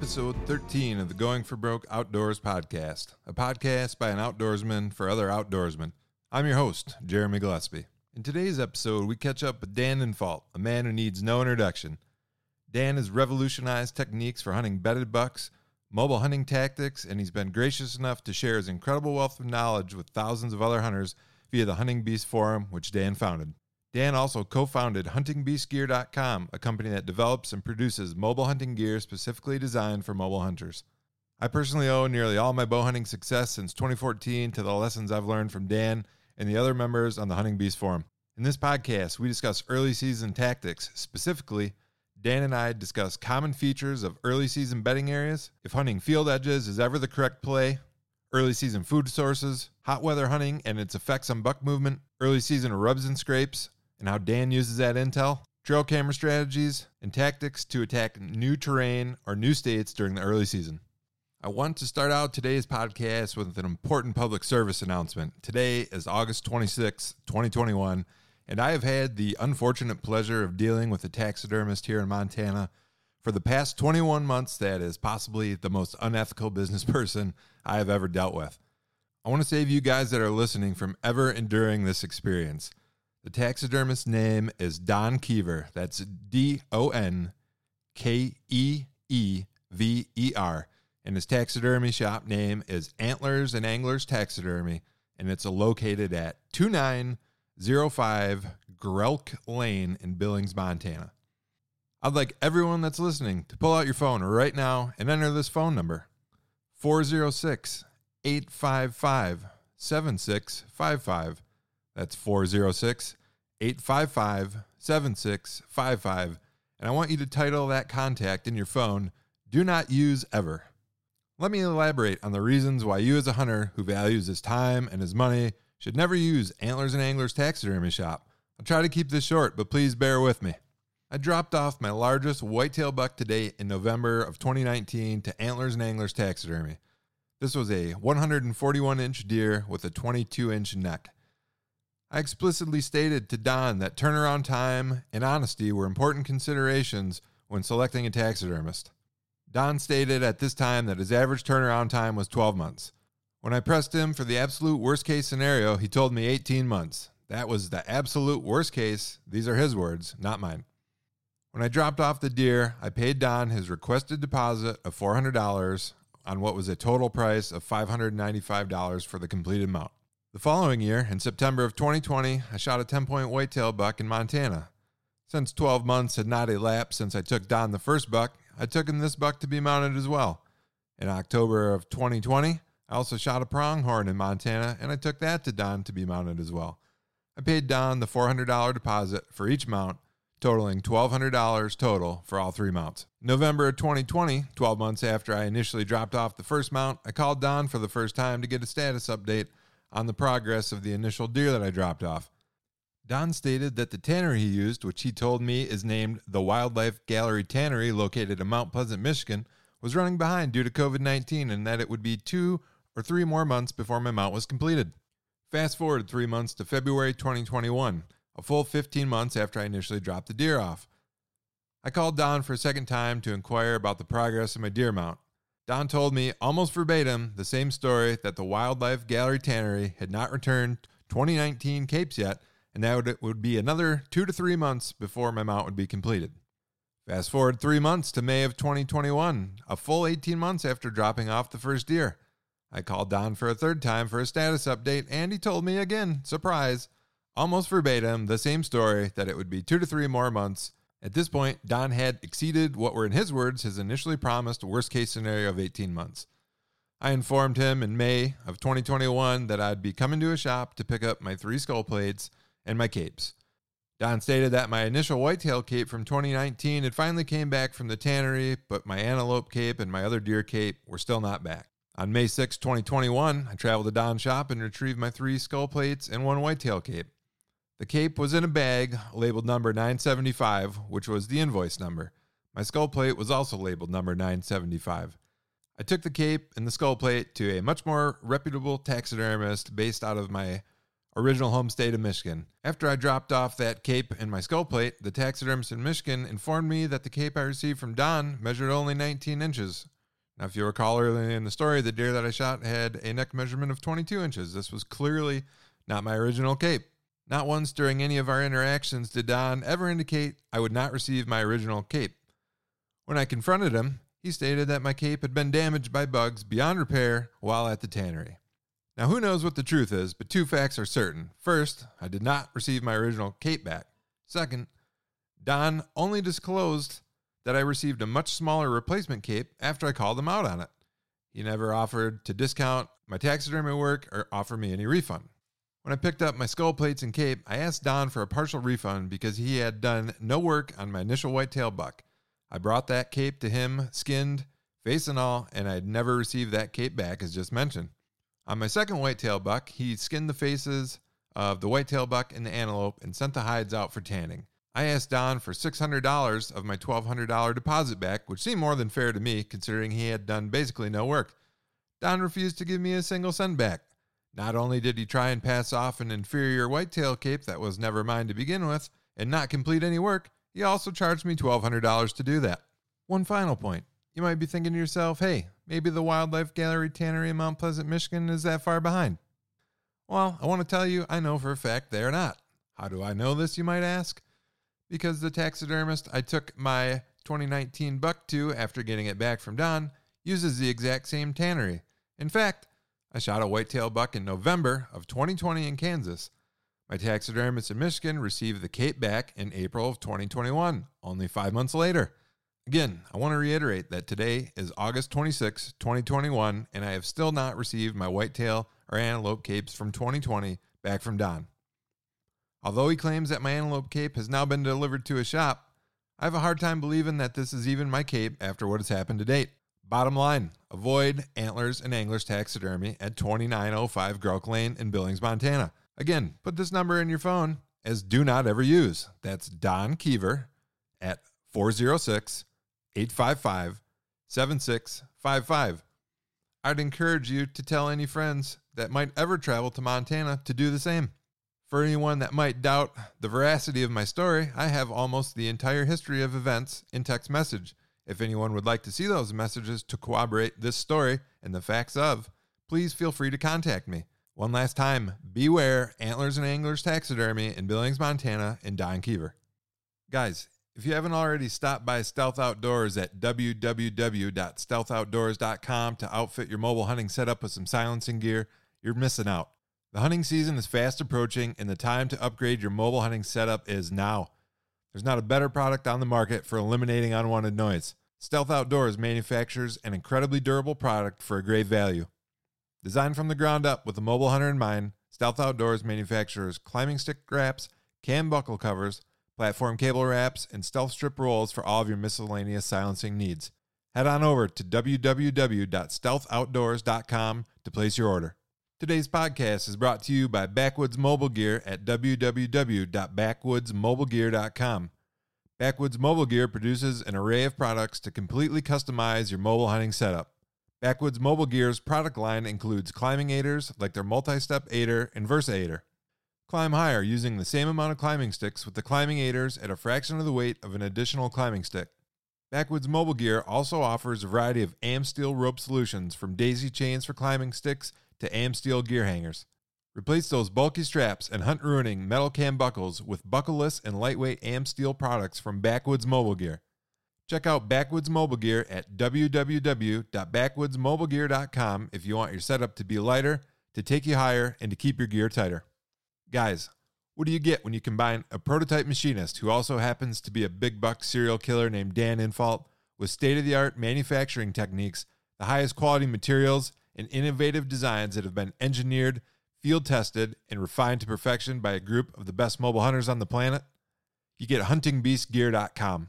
episode 13 of the Going for Broke Outdoors podcast, a podcast by an outdoorsman for other outdoorsmen. I'm your host, Jeremy Gillespie. In today's episode, we catch up with Dan Infalt, a man who needs no introduction. Dan has revolutionized techniques for hunting bedded bucks, mobile hunting tactics, and he's been gracious enough to share his incredible wealth of knowledge with thousands of other hunters via the Hunting Beast Forum, which Dan founded. Dan also co founded HuntingBeastGear.com, a company that develops and produces mobile hunting gear specifically designed for mobile hunters. I personally owe nearly all my bow hunting success since 2014 to the lessons I've learned from Dan and the other members on the Hunting Beast Forum. In this podcast, we discuss early season tactics. Specifically, Dan and I discuss common features of early season bedding areas, if hunting field edges is ever the correct play, early season food sources, hot weather hunting and its effects on buck movement, early season rubs and scrapes, and how Dan uses that intel, trail camera strategies, and tactics to attack new terrain or new states during the early season. I want to start out today's podcast with an important public service announcement. Today is August 26, 2021, and I have had the unfortunate pleasure of dealing with a taxidermist here in Montana for the past 21 months that is possibly the most unethical business person I have ever dealt with. I want to save you guys that are listening from ever enduring this experience. The taxidermist's name is Don Keever. That's D O N K E E V E R. And his taxidermy shop name is Antlers and Anglers Taxidermy. And it's located at 2905 Grelk Lane in Billings, Montana. I'd like everyone that's listening to pull out your phone right now and enter this phone number 406 855 7655. That's 406 855 7655. And I want you to title that contact in your phone, Do Not Use Ever. Let me elaborate on the reasons why you, as a hunter who values his time and his money, should never use Antlers and Anglers Taxidermy Shop. I'll try to keep this short, but please bear with me. I dropped off my largest whitetail buck to date in November of 2019 to Antlers and Anglers Taxidermy. This was a 141 inch deer with a 22 inch neck. I explicitly stated to Don that turnaround time and honesty were important considerations when selecting a taxidermist. Don stated at this time that his average turnaround time was 12 months. When I pressed him for the absolute worst case scenario, he told me 18 months. That was the absolute worst case. These are his words, not mine. When I dropped off the deer, I paid Don his requested deposit of $400 on what was a total price of $595 for the completed mount. The following year, in September of 2020, I shot a 10 point whitetail buck in Montana. Since 12 months had not elapsed since I took Don the first buck, I took him this buck to be mounted as well. In October of 2020, I also shot a pronghorn in Montana and I took that to Don to be mounted as well. I paid Don the $400 deposit for each mount, totaling $1,200 total for all three mounts. November of 2020, 12 months after I initially dropped off the first mount, I called Don for the first time to get a status update on the progress of the initial deer that I dropped off. Don stated that the tannery he used, which he told me is named the Wildlife Gallery Tannery located in Mount Pleasant, Michigan, was running behind due to COVID 19 and that it would be two or three more months before my mount was completed. Fast forward three months to February 2021, a full 15 months after I initially dropped the deer off. I called Don for a second time to inquire about the progress of my deer mount. Don told me almost verbatim the same story that the Wildlife Gallery Tannery had not returned 2019 capes yet, and that it would be another two to three months before my mount would be completed. Fast forward three months to May of 2021, a full 18 months after dropping off the first deer. I called Don for a third time for a status update, and he told me again, surprise, almost verbatim, the same story that it would be two to three more months at this point, Don had exceeded what were, in his words, his initially promised worst case scenario of 18 months. I informed him in May of 2021 that I'd be coming to a shop to pick up my three skull plates and my capes. Don stated that my initial whitetail cape from 2019 had finally came back from the tannery, but my antelope cape and my other deer cape were still not back. On May 6, 2021, I traveled to Don's shop and retrieved my three skull plates and one whitetail cape. The cape was in a bag labeled number 975, which was the invoice number. My skull plate was also labeled number 975. I took the cape and the skull plate to a much more reputable taxidermist based out of my original home state of Michigan. After I dropped off that cape and my skull plate, the taxidermist in Michigan informed me that the cape I received from Don measured only 19 inches. Now, if you recall earlier in the story, the deer that I shot had a neck measurement of 22 inches. This was clearly not my original cape. Not once during any of our interactions did Don ever indicate I would not receive my original cape. When I confronted him, he stated that my cape had been damaged by bugs beyond repair while at the tannery. Now, who knows what the truth is, but two facts are certain. First, I did not receive my original cape back. Second, Don only disclosed that I received a much smaller replacement cape after I called him out on it. He never offered to discount my taxidermy work or offer me any refund. When I picked up my skull plates and cape, I asked Don for a partial refund because he had done no work on my initial whitetail buck. I brought that cape to him, skinned, face and all, and I had never received that cape back, as just mentioned. On my second whitetail buck, he skinned the faces of the whitetail buck and the antelope and sent the hides out for tanning. I asked Don for $600 of my $1,200 deposit back, which seemed more than fair to me considering he had done basically no work. Don refused to give me a single cent back. Not only did he try and pass off an inferior whitetail cape that was never mine to begin with and not complete any work, he also charged me $1,200 to do that. One final point. You might be thinking to yourself, hey, maybe the Wildlife Gallery Tannery in Mount Pleasant, Michigan is that far behind. Well, I want to tell you, I know for a fact they're not. How do I know this, you might ask? Because the taxidermist I took my 2019 buck to after getting it back from Don uses the exact same tannery. In fact, I shot a whitetail buck in November of 2020 in Kansas. My taxidermist in Michigan received the cape back in April of 2021, only five months later. Again, I want to reiterate that today is August 26, 2021, and I have still not received my whitetail or antelope capes from 2020 back from Don. Although he claims that my antelope cape has now been delivered to a shop, I have a hard time believing that this is even my cape after what has happened to date. Bottom line, avoid Antlers and Anglers Taxidermy at 2905 Grouk Lane in Billings, Montana. Again, put this number in your phone as do not ever use. That's Don Keever at 406 855 7655. I'd encourage you to tell any friends that might ever travel to Montana to do the same. For anyone that might doubt the veracity of my story, I have almost the entire history of events in text message. If anyone would like to see those messages to corroborate this story and the facts of, please feel free to contact me. One last time, beware Antlers and Anglers Taxidermy in Billings, Montana, and Don Keever. Guys, if you haven't already stopped by Stealth Outdoors at www.stealthoutdoors.com to outfit your mobile hunting setup with some silencing gear, you're missing out. The hunting season is fast approaching, and the time to upgrade your mobile hunting setup is now. There's not a better product on the market for eliminating unwanted noise. Stealth Outdoors manufactures an incredibly durable product for a great value. Designed from the ground up with the mobile hunter in mind, Stealth Outdoors manufactures climbing stick wraps, cam buckle covers, platform cable wraps, and stealth strip rolls for all of your miscellaneous silencing needs. Head on over to www.stealthoutdoors.com to place your order. Today's podcast is brought to you by Backwoods Mobile Gear at www.backwoodsmobilegear.com. Backwoods Mobile Gear produces an array of products to completely customize your mobile hunting setup. Backwoods Mobile Gear's product line includes climbing aiders like their multi-step aider and Versa aider. Climb higher using the same amount of climbing sticks with the climbing aiders at a fraction of the weight of an additional climbing stick. Backwoods Mobile Gear also offers a variety of Amsteel rope solutions from daisy chains for climbing sticks to Amsteel gear hangers. Replace those bulky straps and hunt ruining metal cam buckles with buckleless and lightweight Amsteel products from Backwoods Mobile Gear. Check out Backwoods Mobile Gear at www.backwoodsmobilegear.com if you want your setup to be lighter, to take you higher, and to keep your gear tighter. Guys, what do you get when you combine a prototype machinist who also happens to be a big buck serial killer named Dan Infalt with state of the art manufacturing techniques, the highest quality materials, and innovative designs that have been engineered, field tested, and refined to perfection by a group of the best mobile hunters on the planet? You get huntingbeastgear.com.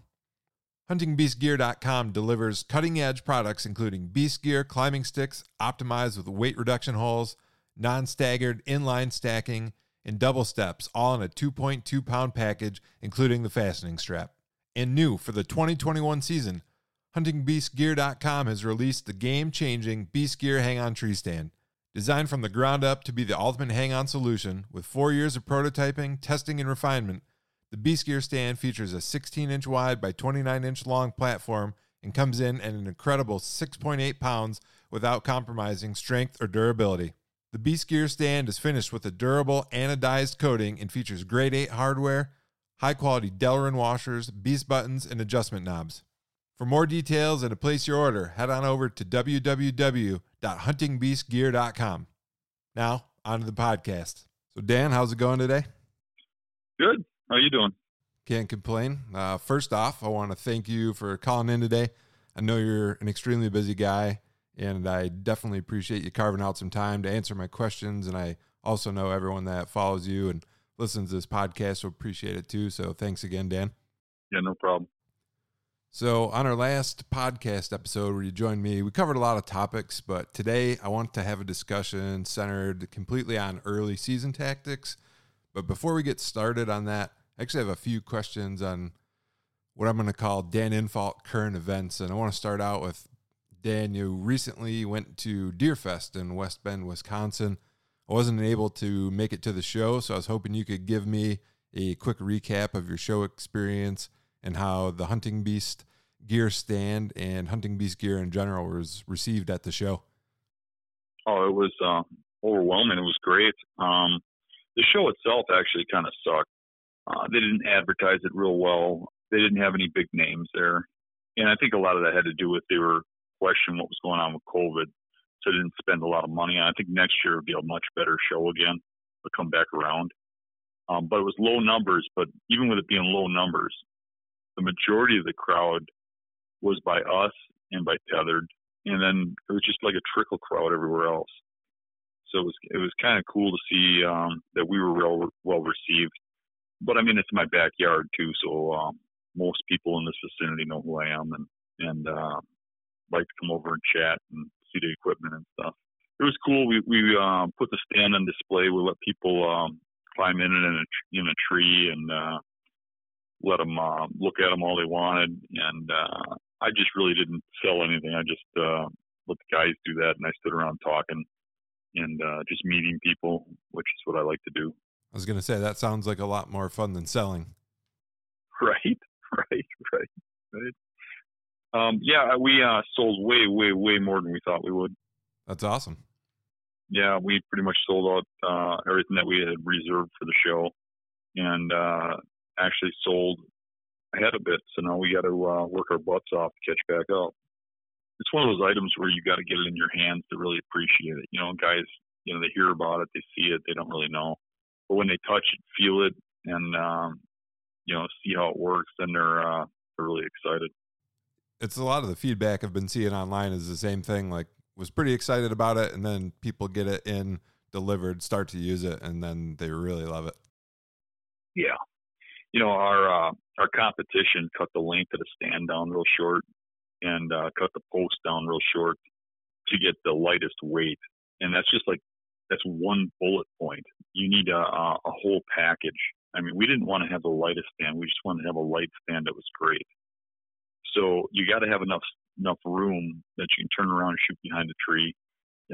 Huntingbeastgear.com delivers cutting edge products including beast gear, climbing sticks optimized with weight reduction holes, non staggered inline stacking, and double steps, all in a 2.2 pound package, including the fastening strap. And new for the 2021 season, HuntingBeastGear.com has released the game changing Beast Gear Hang On Tree Stand. Designed from the ground up to be the ultimate hang on solution, with four years of prototyping, testing, and refinement, the Beast Gear stand features a 16 inch wide by 29 inch long platform and comes in at an incredible 6.8 pounds without compromising strength or durability. The Beast Gear stand is finished with a durable anodized coating and features grade 8 hardware, high quality Delrin washers, beast buttons, and adjustment knobs. For more details and to place your order, head on over to www.huntingbeastgear.com. Now, on to the podcast. So, Dan, how's it going today? Good. How you doing? Can't complain. Uh, first off, I want to thank you for calling in today. I know you're an extremely busy guy and I definitely appreciate you carving out some time to answer my questions. And I also know everyone that follows you and listens to this podcast will appreciate it too. So thanks again, Dan. Yeah, no problem. So, on our last podcast episode where you joined me, we covered a lot of topics, but today I want to have a discussion centered completely on early season tactics. But before we get started on that, I actually have a few questions on what I'm going to call Dan Infalt current events. And I want to start out with Dan, you recently went to Deerfest in West Bend, Wisconsin. I wasn't able to make it to the show, so I was hoping you could give me a quick recap of your show experience and how the Hunting Beast gear stand and Hunting Beast gear in general was received at the show. Oh, it was uh, overwhelming. It was great. Um, the show itself actually kind of sucked. Uh, they didn't advertise it real well. They didn't have any big names there, and I think a lot of that had to do with they were question what was going on with COVID. So I didn't spend a lot of money on. I think next year would be a much better show again to come back around. Um, but it was low numbers. But even with it being low numbers, the majority of the crowd was by us and by Tethered, and then it was just like a trickle crowd everywhere else. So it was it was kind of cool to see um, that we were well well received. But I mean, it's my backyard too, so um, most people in this vicinity know who I am, and and uh, like to come over and chat and see the equipment and stuff. It was cool. We we um, put the stand on display. We let people um, climb in in a in a tree and uh, let them uh, look at them all they wanted. And uh, I just really didn't sell anything. I just uh, let the guys do that, and I stood around talking and uh, just meeting people, which is what I like to do. I was going to say that sounds like a lot more fun than selling. Right, right, right, right. Um, yeah, we uh, sold way, way, way more than we thought we would. That's awesome. Yeah, we pretty much sold out uh, everything that we had reserved for the show, and uh, actually sold ahead a bit. So now we got to uh, work our butts off to catch back up. It's one of those items where you got to get it in your hands to really appreciate it. You know, guys, you know, they hear about it, they see it, they don't really know, but when they touch it, feel it, and um, you know, see how it works, then they're uh, they're really excited it's a lot of the feedback I've been seeing online is the same thing. Like, was pretty excited about it, and then people get it in delivered, start to use it, and then they really love it. Yeah, you know our uh, our competition cut the length of the stand down real short, and uh, cut the post down real short to get the lightest weight, and that's just like that's one bullet point. You need a, a, a whole package. I mean, we didn't want to have the lightest stand. We just wanted to have a light stand that was great. So you got to have enough enough room that you can turn around and shoot behind a tree.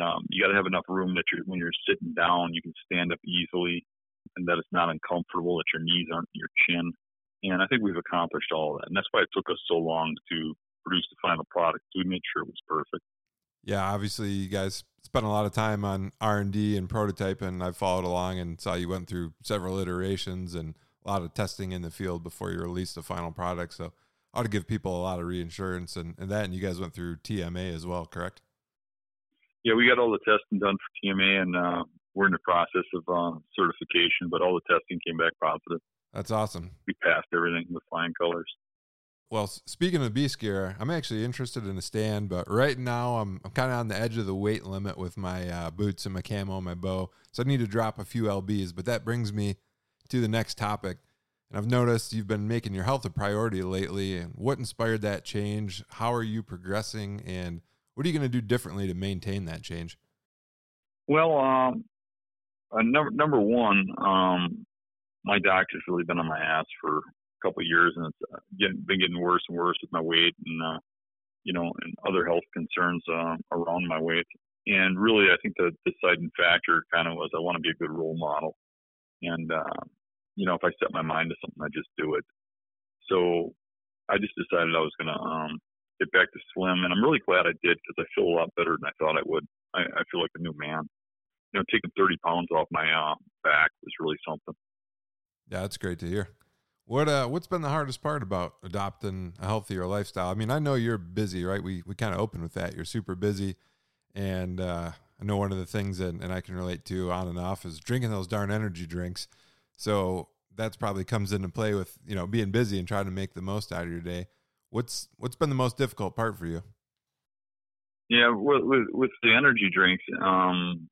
Um, you got to have enough room that you're, when you're sitting down, you can stand up easily, and that it's not uncomfortable, that your knees aren't in your chin. And I think we've accomplished all of that, and that's why it took us so long to produce the final product. We made sure it was perfect. Yeah, obviously, you guys spent a lot of time on R and D and prototyping. I followed along and saw you went through several iterations and a lot of testing in the field before you released the final product. So I ought to give people a lot of reinsurance and, and that. And you guys went through TMA as well, correct? Yeah, we got all the testing done for TMA, and uh, we're in the process of uh, certification. But all the testing came back positive. That's awesome. We passed everything with flying colors. Well, speaking of beast gear, I'm actually interested in a stand, but right now I'm, I'm kind of on the edge of the weight limit with my uh, boots and my camo and my bow. So I need to drop a few lbs. But that brings me to the next topic. And I've noticed you've been making your health a priority lately. And what inspired that change? How are you progressing? And what are you going to do differently to maintain that change? Well, um, uh, number number one, um, my doctor's really been on my ass for a couple of years, and it's uh, getting, been getting worse and worse with my weight, and uh, you know, and other health concerns uh, around my weight. and really, I think the deciding factor kind of was I want to be a good role model, and uh, you know, if I set my mind to something, I just do it. So I just decided I was going to um, get back to swim, and I'm really glad I did because I feel a lot better than I thought I would. I, I feel like a new man. You know, taking 30 pounds off my uh, back was really something. Yeah, that's great to hear. What uh, what's been the hardest part about adopting a healthier lifestyle? I mean, I know you're busy, right? We we kind of open with that. You're super busy, and uh, I know one of the things that and I can relate to on and off is drinking those darn energy drinks. So that's probably comes into play with you know being busy and trying to make the most out of your day. What's what's been the most difficult part for you? Yeah, with with, with the energy drinks, um,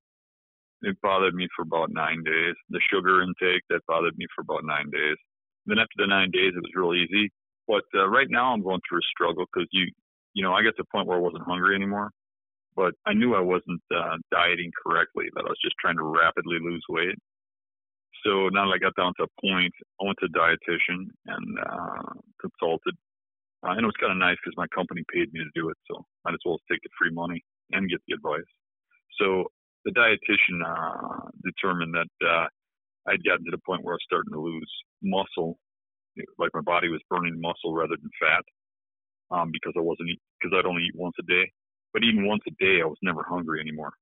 it bothered me for about nine days. The sugar intake that bothered me for about nine days. Then after the nine days, it was real easy. But uh, right now, I'm going through a struggle because you, you know, I got to a point where I wasn't hungry anymore, but I knew I wasn't uh, dieting correctly. That I was just trying to rapidly lose weight. So now that I got down to a point, I went to a dietitian and uh, consulted. Uh, and it was kind of nice because my company paid me to do it, so might as well take the free money and get the advice. So the dietitian uh, determined that uh, I'd gotten to the point where I was starting to lose muscle, like my body was burning muscle rather than fat, um, because I wasn't because I'd only eat once a day. But even once a day, I was never hungry anymore.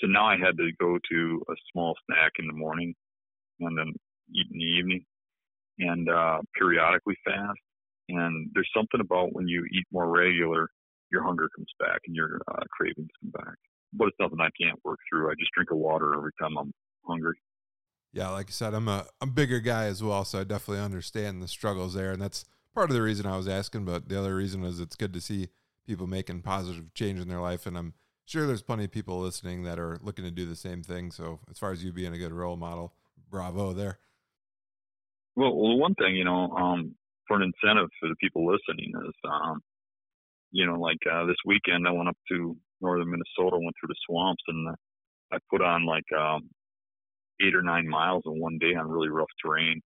So now I had to go to a small snack in the morning, and then eat in the evening, and uh, periodically fast. And there's something about when you eat more regular, your hunger comes back and your uh, cravings come back. But it's nothing I can't work through. I just drink a water every time I'm hungry yeah, like I said, I'm a, a bigger guy as well, so I definitely understand the struggles there, and that's part of the reason I was asking. But the other reason is it's good to see people making positive change in their life, and I'm sure there's plenty of people listening that are looking to do the same thing. So as far as you being a good role model, bravo there. Well, well one thing you know, um, for an incentive for the people listening is, um, you know, like uh, this weekend I went up to northern Minnesota, went through the swamps, and I put on like um, eight or nine miles in one day on really rough terrain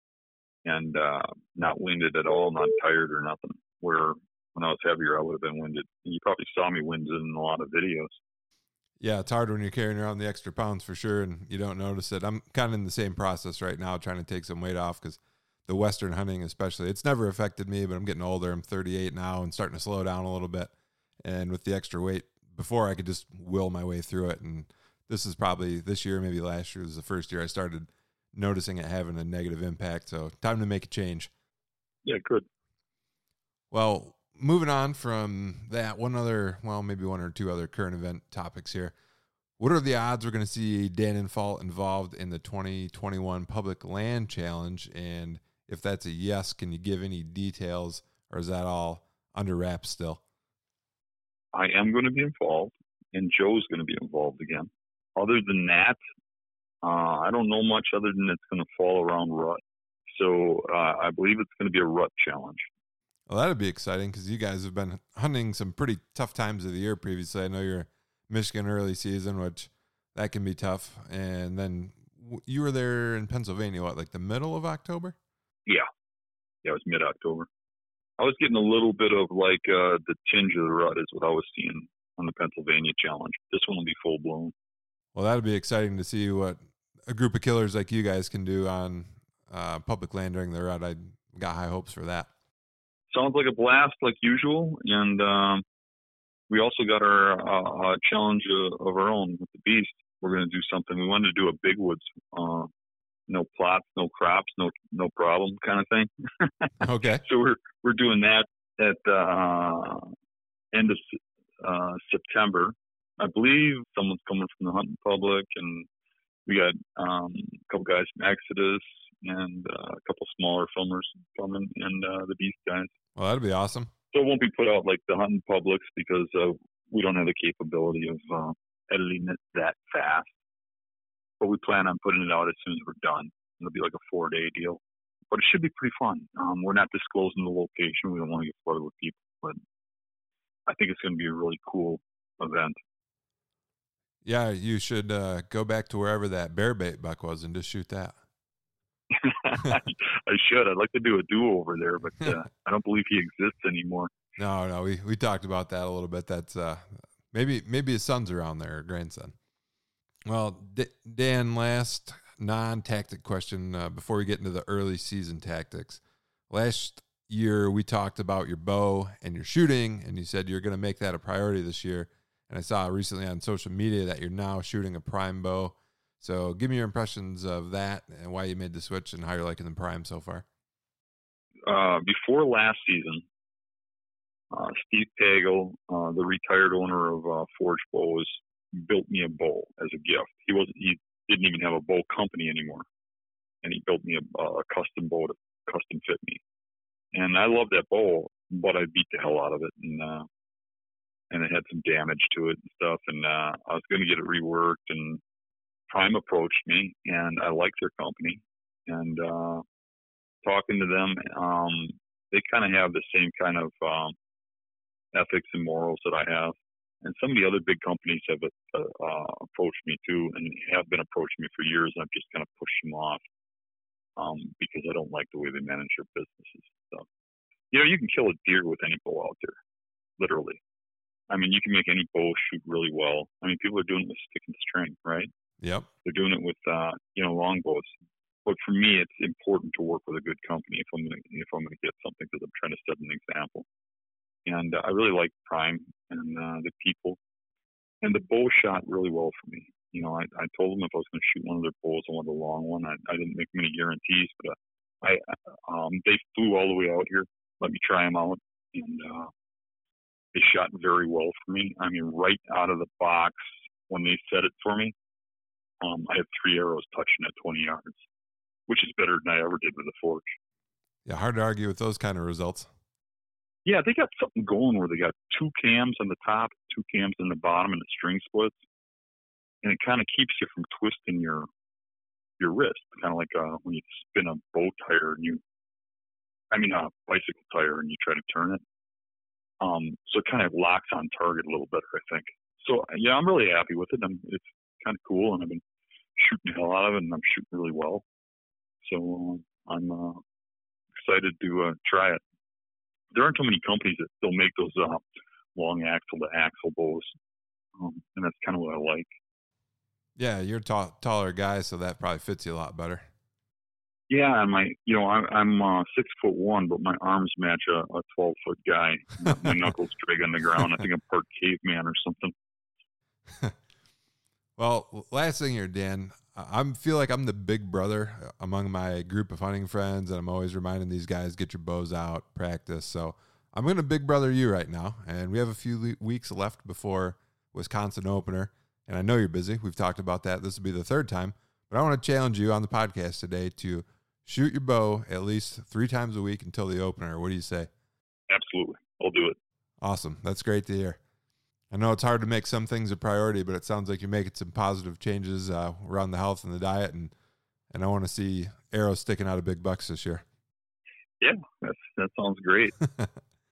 and uh, not winded at all, not tired or nothing. Where when I was heavier, I would have been winded. You probably saw me winded in a lot of videos. Yeah, it's hard when you're carrying around the extra pounds for sure, and you don't notice it. I'm kind of in the same process right now, trying to take some weight off because the western hunting, especially, it's never affected me. But I'm getting older. I'm 38 now and starting to slow down a little bit. And with the extra weight, before I could just will my way through it, and this is probably this year, maybe last year was the first year I started noticing it having a negative impact. So time to make a change. Yeah, good. Well, moving on from that, one other, well, maybe one or two other current event topics here. What are the odds we're going to see Dan Infalt involved in the 2021 Public Land Challenge? And if that's a yes, can you give any details, or is that all under wraps still? I am going to be involved, and Joe's going to be involved again other than that, uh, I don't know much other than it's going to fall around rut. So uh, I believe it's going to be a rut challenge. Well, that'd be exciting because you guys have been hunting some pretty tough times of the year previously. I know you're Michigan early season, which that can be tough. And then you were there in Pennsylvania, what, like the middle of October? Yeah. Yeah, it was mid October. I was getting a little bit of like uh, the tinge of the rut is what I was seeing on the Pennsylvania challenge. This one will be full blown. Well, that'll be exciting to see what a group of killers like you guys can do on uh, public land during the rut. I got high hopes for that. Sounds like a blast, like usual, and um, we also got our uh, uh challenge of our own with the beast. We're going to do something. We wanted to do a big woods, uh, no plots, no crops, no no problem kind of thing. okay. So we're we're doing that at uh, end of uh, September, I believe someone's coming from the hunting public, and we got um, a couple guys from Exodus and uh, a couple smaller filmers coming, and uh, the Beast guys. Well, that'd be awesome. So it won't be put out like the hunting publics because uh, we don't have the capability of uh, editing it that fast. But we plan on putting it out as soon as we're done. It'll be like a four day deal. But it should be pretty fun. Um, we're not disclosing the location. We don't want to get flooded with people, but I think it's going to be a really cool event. Yeah, you should uh, go back to wherever that bear bait buck was and just shoot that. I should. I'd like to do a do over there, but uh, I don't believe he exists anymore. No, no, we we talked about that a little bit. That's uh, Maybe maybe his son's around there, or grandson. Well, D- Dan, last non-tactic question uh, before we get into the early season tactics. Last year we talked about your bow and your shooting, and you said you're going to make that a priority this year. And I saw recently on social media that you're now shooting a prime bow. So give me your impressions of that and why you made the switch and how you're liking the prime so far. Uh, before last season, uh, Steve Pagel, uh, the retired owner of uh, Forge Bows, built me a bow as a gift. He wasn't he didn't even have a bow company anymore, and he built me a, a custom bow to custom fit me. And I love that bow, but I beat the hell out of it, and uh, and it had some damage to it and stuff. And uh, I was going to get it reworked, and Prime approached me, and I liked their company, and uh, talking to them, um, they kind of have the same kind of um, ethics and morals that I have. And some of the other big companies have uh, uh, approached me too, and have been approaching me for years. I've just kind of pushed them off um, because I don't like the way they manage their businesses. So, you know, you can kill a deer with any bow out there, literally. I mean, you can make any bow shoot really well. I mean, people are doing it with stick and string, right? Yep. They're doing it with, uh, you know, longbows. But for me, it's important to work with a good company if I'm gonna if I'm gonna get something because I'm trying to set an example and uh, I really liked Prime and uh, the people. And the bow shot really well for me. You know, I, I told them if I was going to shoot one of their bows, I wanted a long one. I, I didn't make many guarantees, but uh, I um, they flew all the way out here, let me try them out, and uh, they shot very well for me. I mean, right out of the box when they set it for me, um, I had three arrows touching at 20 yards, which is better than I ever did with a forge. Yeah, hard to argue with those kind of results. Yeah, they got something going where they got two cams on the top, two cams on the bottom, and the string splits, and it kind of keeps you from twisting your your wrist, kind of like uh, when you spin a bow tire and you, I mean, a bicycle tire and you try to turn it. Um, so it kind of locks on target a little better, I think. So yeah, I'm really happy with it. I'm, it's kind of cool, and I've been shooting the hell out of it, and I'm shooting really well. So uh, I'm uh, excited to uh, try it there aren't too many companies that still make those uh, long axle to axle bows, um, and that's kind of what I like. Yeah, you're taller guy, so that probably fits you a lot better. Yeah, and my, you know, I, I'm uh, six foot one, but my arms match a, a twelve foot guy. my knuckles drag on the ground. I think I'm part caveman or something. well, last thing here, Dan. I feel like I'm the big brother among my group of hunting friends, and I'm always reminding these guys get your bows out, practice. So I'm going to big brother you right now, and we have a few weeks left before Wisconsin opener, and I know you're busy. We've talked about that. This will be the third time, but I want to challenge you on the podcast today to shoot your bow at least three times a week until the opener. What do you say? Absolutely, I'll do it. Awesome. That's great to hear. I know it's hard to make some things a priority, but it sounds like you're making some positive changes uh, around the health and the diet, and and I want to see arrows sticking out of big bucks this year. Yeah, that's, that sounds great.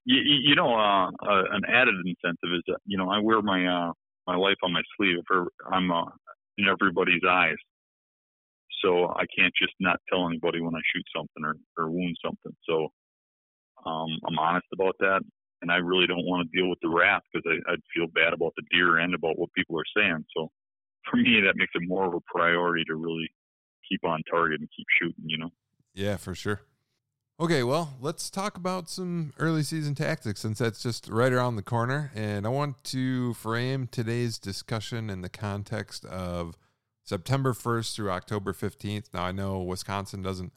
you, you, know, uh, uh, an added incentive is that you know I wear my uh, my life on my sleeve. For I'm uh, in everybody's eyes, so I can't just not tell anybody when I shoot something or, or wound something. So um, I'm honest about that and I really don't want to deal with the wrath because I'd feel bad about the deer and about what people are saying. So for me, that makes it more of a priority to really keep on target and keep shooting. You know. Yeah, for sure. Okay, well, let's talk about some early season tactics since that's just right around the corner. And I want to frame today's discussion in the context of September 1st through October 15th. Now, I know Wisconsin doesn't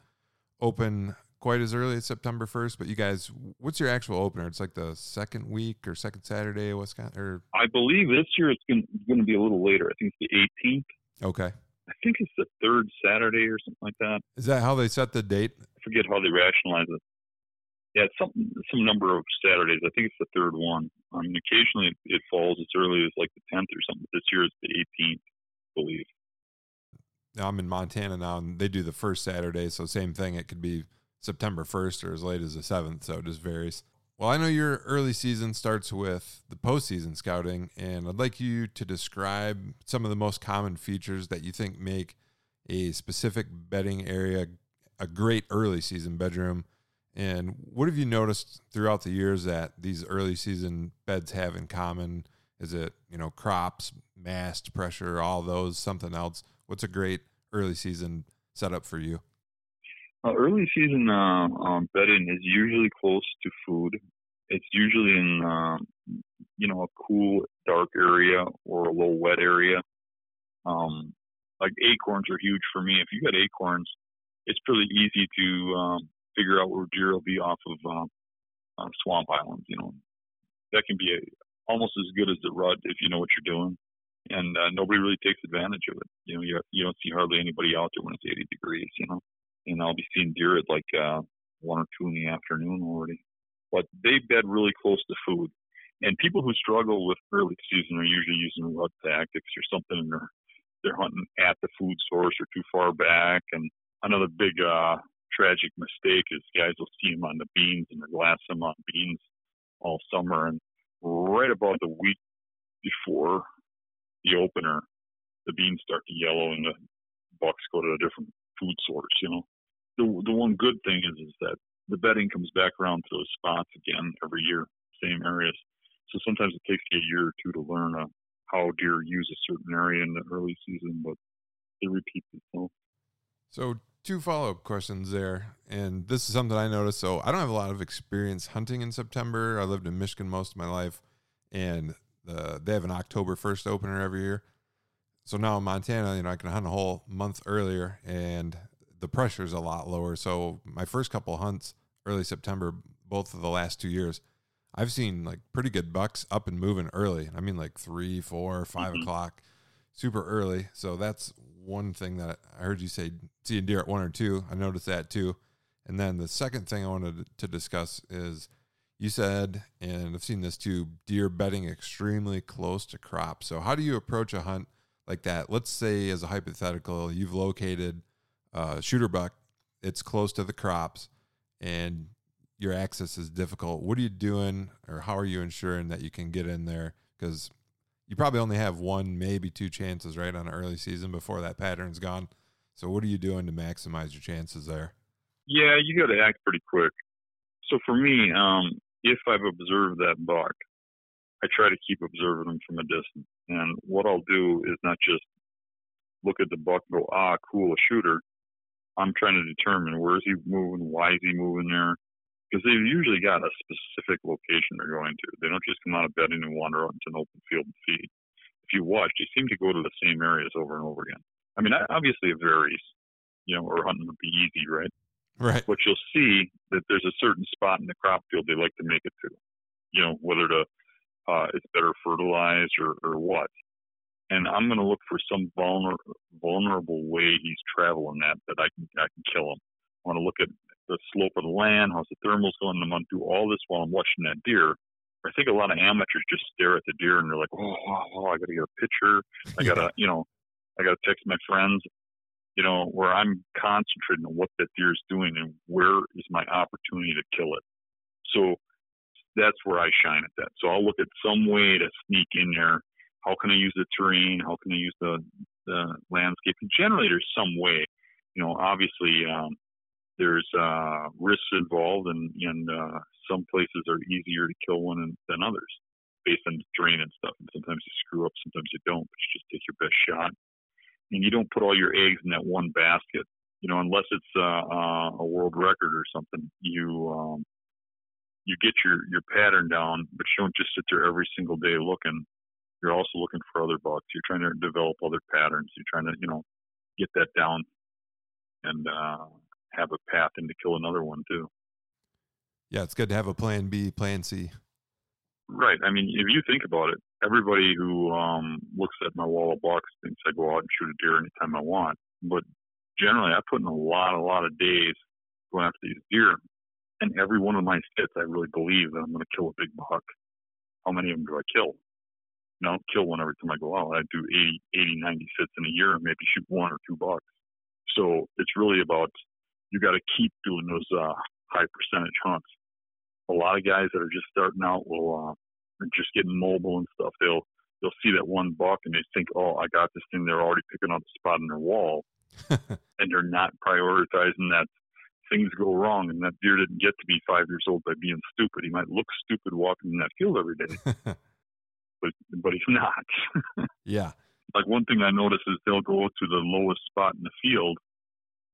open quite as early as September 1st, but you guys, what's your actual opener? It's like the second week or second Saturday of Wisconsin? Or... I believe this year it's going to be a little later. I think it's the 18th. Okay. I think it's the third Saturday or something like that. Is that how they set the date? I forget how they rationalize it. Yeah, it's some some number of Saturdays. I think it's the third one. Um, I mean, occasionally it, it falls as early as like the 10th or something. This year it's the 18th, I believe. Now I'm in Montana now, and they do the first Saturday, so same thing. It could be September 1st or as late as the 7th, so it just varies. Well, I know your early season starts with the postseason scouting, and I'd like you to describe some of the most common features that you think make a specific bedding area a great early season bedroom. And what have you noticed throughout the years that these early season beds have in common Is it, you know, crops, mast, pressure, all those, something else? What's a great early season setup for you? Uh, early season uh, um, bedding is usually close to food. It's usually in, uh, you know, a cool, dark area or a little wet area. Um, like acorns are huge for me. If you got acorns, it's pretty easy to um, figure out where deer will be off of uh, uh, swamp islands. You know, that can be a, almost as good as the rut if you know what you're doing. And uh, nobody really takes advantage of it. You know, you you don't see hardly anybody out there when it's 80 degrees. You know, and I'll be seeing deer at like uh, one or two in the afternoon already. But they bed really close to food. And people who struggle with early season are usually using rut tactics or something, and they're they're hunting at the food source or too far back. And another big uh, tragic mistake is guys will see them on the beans and they'll glass them on beans all summer, and right about the week before the opener, the beans start to yellow and the bucks go to a different food source. You know, the the one good thing is is that the bedding comes back around to those spots again every year, same areas. So sometimes it takes you a year or two to learn uh, how deer use a certain area in the early season, but it repeats itself. So two follow up questions there, and this is something I noticed. So I don't have a lot of experience hunting in September. I lived in Michigan most of my life, and the, they have an October first opener every year. So now in Montana, you know, I can hunt a whole month earlier, and the pressure is a lot lower. So my first couple hunts, early September, both of the last two years, I've seen like pretty good bucks up and moving early. I mean, like three, four, five mm-hmm. o'clock, super early. So that's one thing that I heard you say seeing deer at one or two. I noticed that too. And then the second thing I wanted to discuss is you said, and I've seen this too, deer bedding extremely close to crop. So how do you approach a hunt like that? Let's say, as a hypothetical, you've located a shooter buck, it's close to the crops, and your access is difficult. What are you doing, or how are you ensuring that you can get in there? Because you probably only have one, maybe two chances, right, on an early season before that pattern's gone. So, what are you doing to maximize your chances there? Yeah, you got to act pretty quick. So, for me, um, if I've observed that buck, I try to keep observing him from a distance. And what I'll do is not just look at the buck and go, ah, cool, a shooter. I'm trying to determine where is he moving, why is he moving there, because they've usually got a specific location they're going to. They don't just come out of bedding and wander out into an open field and feed. If you watch, they seem to go to the same areas over and over again. I mean, obviously it varies, you know, or hunting would be easy, right? Right. But you'll see that there's a certain spot in the crop field they like to make it to. You know, whether to uh, it's better fertilized or, or what. And I'm going to look for some vulner, vulnerable way he's traveling that that I can I can kill him. I want to look at the slope of the land, how's the thermals going. I'm going to do all this while I'm watching that deer. I think a lot of amateurs just stare at the deer and they're like, oh, oh, oh I got to get a picture. I got to, you know, I got to text my friends, you know, where I'm concentrating on what that deer is doing and where is my opportunity to kill it. So that's where I shine at that. So I'll look at some way to sneak in there. How can I use the terrain? How can I use the, the landscape? And generally, there's some way. You know, obviously, um, there's uh, risks involved, and, and uh, some places are easier to kill one than others based on the terrain and stuff. And sometimes you screw up, sometimes you don't, but you just take your best shot. And you don't put all your eggs in that one basket, you know, unless it's uh, uh, a world record or something. You um, you get your your pattern down, but you don't just sit there every single day looking. You're also looking for other bucks. You're trying to develop other patterns. You're trying to you know get that down and uh, have a path in to kill another one too. Yeah, it's good to have a plan B, plan C. Right. I mean, if you think about it, everybody who um, looks at my wall of bucks thinks I go out and shoot a deer anytime I want. But generally, I put in a lot, a lot of days going after these deer. And every one of my sits, I really believe that I'm going to kill a big buck. How many of them do I kill? You know, kill one every time I go out. I do 80, 80 90 sits in a year and maybe shoot one or two bucks. So it's really about you got to keep doing those uh, high percentage hunts. A lot of guys that are just starting out will uh, are just getting mobile and stuff. They'll they'll see that one buck and they think, oh, I got this thing. They're already picking out the spot in their wall, and they're not prioritizing that things go wrong and that deer didn't get to be five years old by being stupid. He might look stupid walking in that field every day. but but he's not. yeah. Like one thing I notice is they'll go to the lowest spot in the field,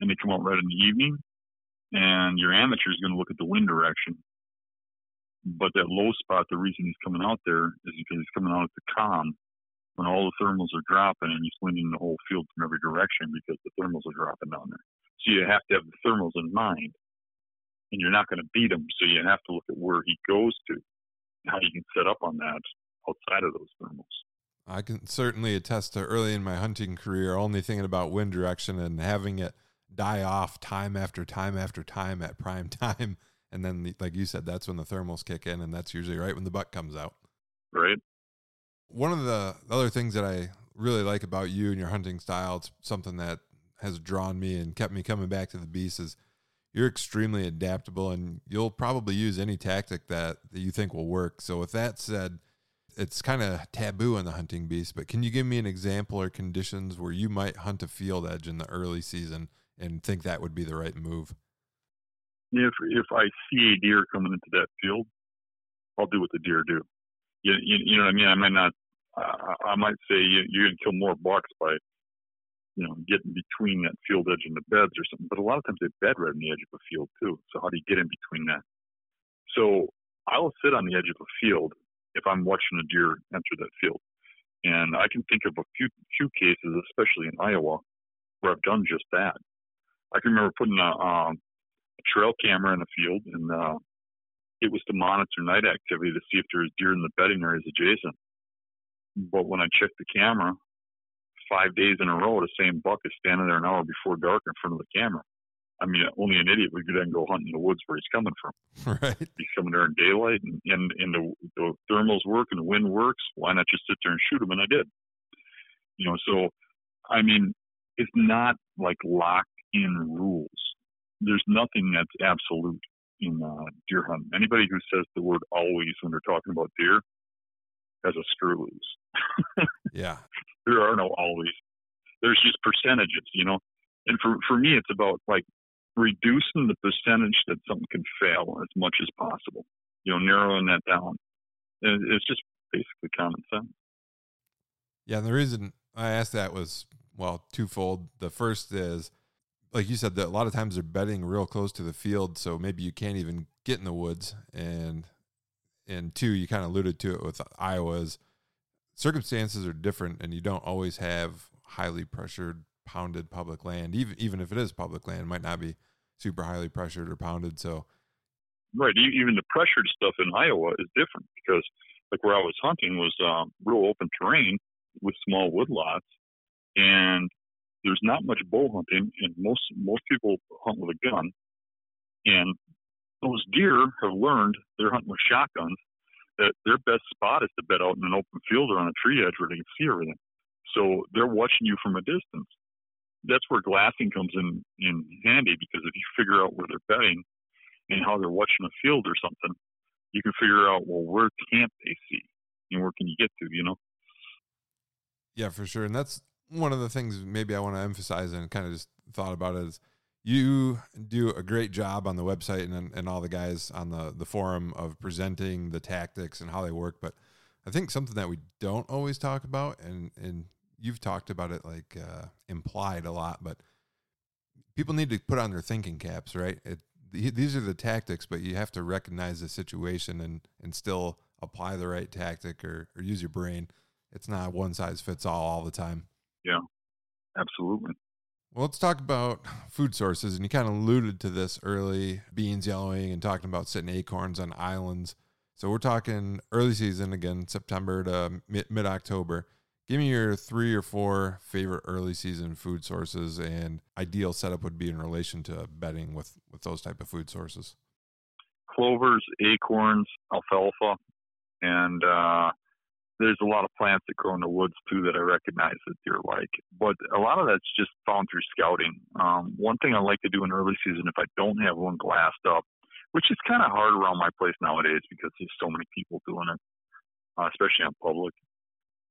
and they come out right in the evening, and your amateur is going to look at the wind direction. But that low spot, the reason he's coming out there is because he's coming out at the calm when all the thermals are dropping and he's winding the whole field from every direction because the thermals are dropping down there. So you have to have the thermals in mind, and you're not going to beat him. So you have to look at where he goes to, how you can set up on that outside of those thermals. I can certainly attest to early in my hunting career, only thinking about wind direction and having it die off time after time after time at prime time. And then, like you said, that's when the thermals kick in, and that's usually right when the buck comes out. Right. One of the other things that I really like about you and your hunting style, it's something that has drawn me and kept me coming back to the beast is you're extremely adaptable and you'll probably use any tactic that, that you think will work. So with that said, it's kind of taboo in the hunting beast, but can you give me an example or conditions where you might hunt a field edge in the early season and think that would be the right move? If if I see a deer coming into that field, I'll do what the deer do. You, you, you know what I mean? I might not. Uh, I might say you, you're going to kill more bucks by you know, getting between that field edge and the beds or something. But a lot of times they bed right on the edge of a field too. So how do you get in between that? So I will sit on the edge of a field if I'm watching a deer enter that field. And I can think of a few few cases, especially in Iowa, where I've done just that. I can remember putting a, um, a trail camera in a field, and uh, it was to monitor night activity to see if there's deer in the bedding areas adjacent. But when I checked the camera, five days in a row, the same buck is standing there an hour before dark in front of the camera. I mean, only an idiot would then go hunt in the woods where he's coming from. Right. He's coming there in daylight, and and, and the, the thermals work and the wind works. Why not just sit there and shoot him? And I did. You know, so I mean, it's not like locked in rules. There's nothing that's absolute in uh, deer hunting. Anybody who says the word always when they're talking about deer has a screw loose. yeah. There are no always. There's just percentages, you know. And for for me, it's about like reducing the percentage that something can fail as much as possible. You know, narrowing that down. It's just basically common sense. Yeah, and the reason I asked that was well twofold. The first is, like you said, that a lot of times they're betting real close to the field, so maybe you can't even get in the woods. And and two, you kind of alluded to it with Iowa's circumstances are different, and you don't always have highly pressured, pounded public land. Even even if it is public land, might not be super highly pressured or pounded. So, right, even the pressured stuff in Iowa is different because, like where I was hunting was um, real open terrain with small woodlots, and there's not much bow hunting, and most most people hunt with a gun, and those deer have learned they're hunting with shotguns that their best spot is to bed out in an open field or on a tree edge where they can see everything. So they're watching you from a distance. That's where glassing comes in in handy because if you figure out where they're betting and how they're watching a field or something, you can figure out well where can't they see and where can you get to, you know? Yeah, for sure. And that's one of the things maybe I want to emphasize and kind of just thought about is you do a great job on the website and, and all the guys on the, the forum of presenting the tactics and how they work. But I think something that we don't always talk about, and, and you've talked about it like uh, implied a lot, but people need to put on their thinking caps, right? It, these are the tactics, but you have to recognize the situation and, and still apply the right tactic or, or use your brain. It's not one size fits all all the time. Yeah, absolutely. Well, let's talk about food sources. And you kind of alluded to this early beans yellowing and talking about sitting acorns on islands. So we're talking early season again, September to mid October. Give me your three or four favorite early season food sources and ideal setup would be in relation to bedding with, with those type of food sources. Clovers, acorns, alfalfa, and uh, there's a lot of plants that grow in the woods too that I recognize that deer like. But a lot of that's just found through scouting. Um, one thing I like to do in early season if I don't have one glassed up, which is kind of hard around my place nowadays because there's so many people doing it, uh, especially on public.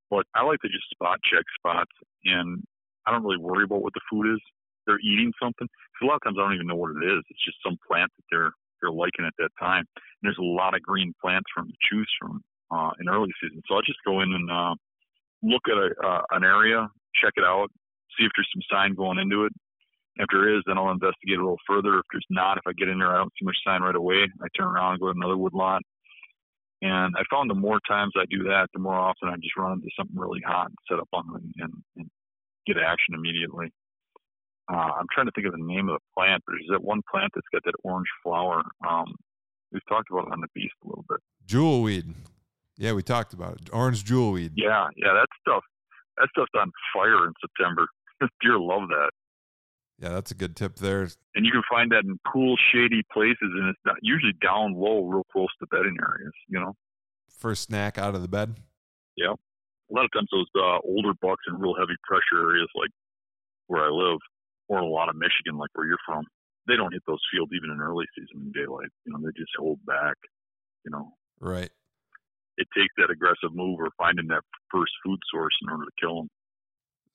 But I like to just spot check spots, and I don't really worry about what the food is. They're eating something. Because a lot of times I don't even know what it is. It's just some plant that they're they're liking at that time. And there's a lot of green plants from to choose from uh, in early season. So I'll just go in and uh, look at a, uh, an area, check it out, see if there's some sign going into it. If there is, then I'll investigate a little further. If there's not, if I get in there, I don't see much sign right away. I turn around and go to another wood lot. And I found the more times I do that, the more often I just run into something really hot and set up on it and, and get action immediately. Uh, I'm trying to think of the name of the plant, but there's that one plant that's got that orange flower. Um, we've talked about it on the beast a little bit. Jewelweed. Yeah, we talked about it. Orange jewelweed. Yeah, yeah, that stuff. That stuff's on fire in September. Deer love that. Yeah, that's a good tip there. And you can find that in cool, shady places, and it's not usually down low, real close to bedding areas. You know, first snack out of the bed. Yeah, a lot of times those uh, older bucks in real heavy pressure areas, like where I live, or a lot of Michigan, like where you're from, they don't hit those fields even in early season in daylight. You know, they just hold back. You know, right. It takes that aggressive move or finding that first food source in order to kill them.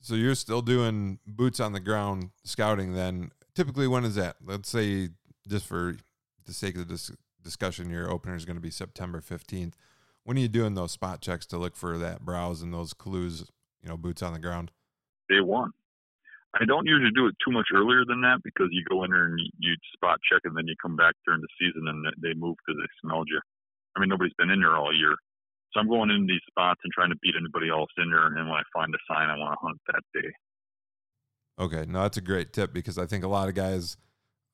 So you're still doing boots on the ground scouting then. Typically, when is that? Let's say, just for the sake of this discussion, your opener is going to be September 15th. When are you doing those spot checks to look for that browse and those clues, you know, boots on the ground? Day one. I don't usually do it too much earlier than that because you go in there and you, spot check and then you come back during the season and they move because they smelled you. I mean, nobody's been in there all year. So I'm going into these spots and trying to beat anybody else in there. And when I find a sign, I want to hunt that day. Okay, no, that's a great tip because I think a lot of guys,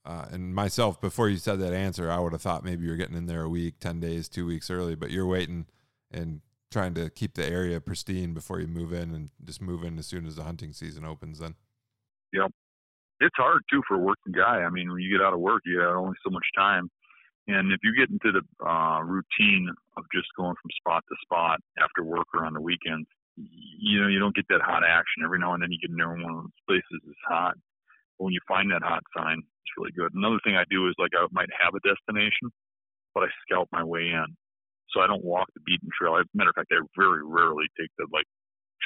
uh, and myself, before you said that answer, I would have thought maybe you're getting in there a week, ten days, two weeks early, but you're waiting and trying to keep the area pristine before you move in, and just move in as soon as the hunting season opens. Then. Yep, it's hard too for a working guy. I mean, when you get out of work, you have only so much time, and if you get into the uh, routine of just going from spot to spot after work or on the weekends, you know, you don't get that hot action. Every now and then you get near one of those places is hot. But when you find that hot sign, it's really good. Another thing I do is like I might have a destination, but I scout my way in. So I don't walk the beaten trail. As a matter of fact, I very rarely take the like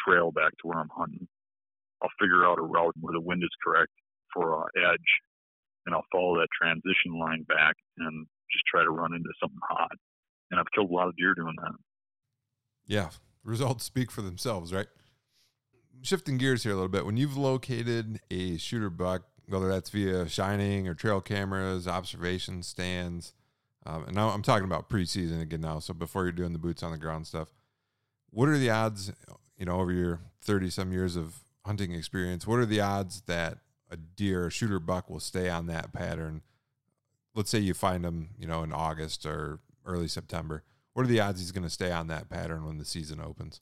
trail back to where I'm hunting. I'll figure out a route where the wind is correct for uh, edge, and I'll follow that transition line back and just try to run into something hot. And I've killed a lot of deer doing that. Yeah, results speak for themselves, right? Shifting gears here a little bit, when you've located a shooter buck, whether that's via shining or trail cameras, observation stands, um, and now I'm talking about preseason again now. So before you're doing the boots on the ground stuff, what are the odds? You know, over your 30 some years of hunting experience, what are the odds that a deer, a shooter buck, will stay on that pattern let's say you find him, you know, in August or early September, what are the odds he's going to stay on that pattern when the season opens?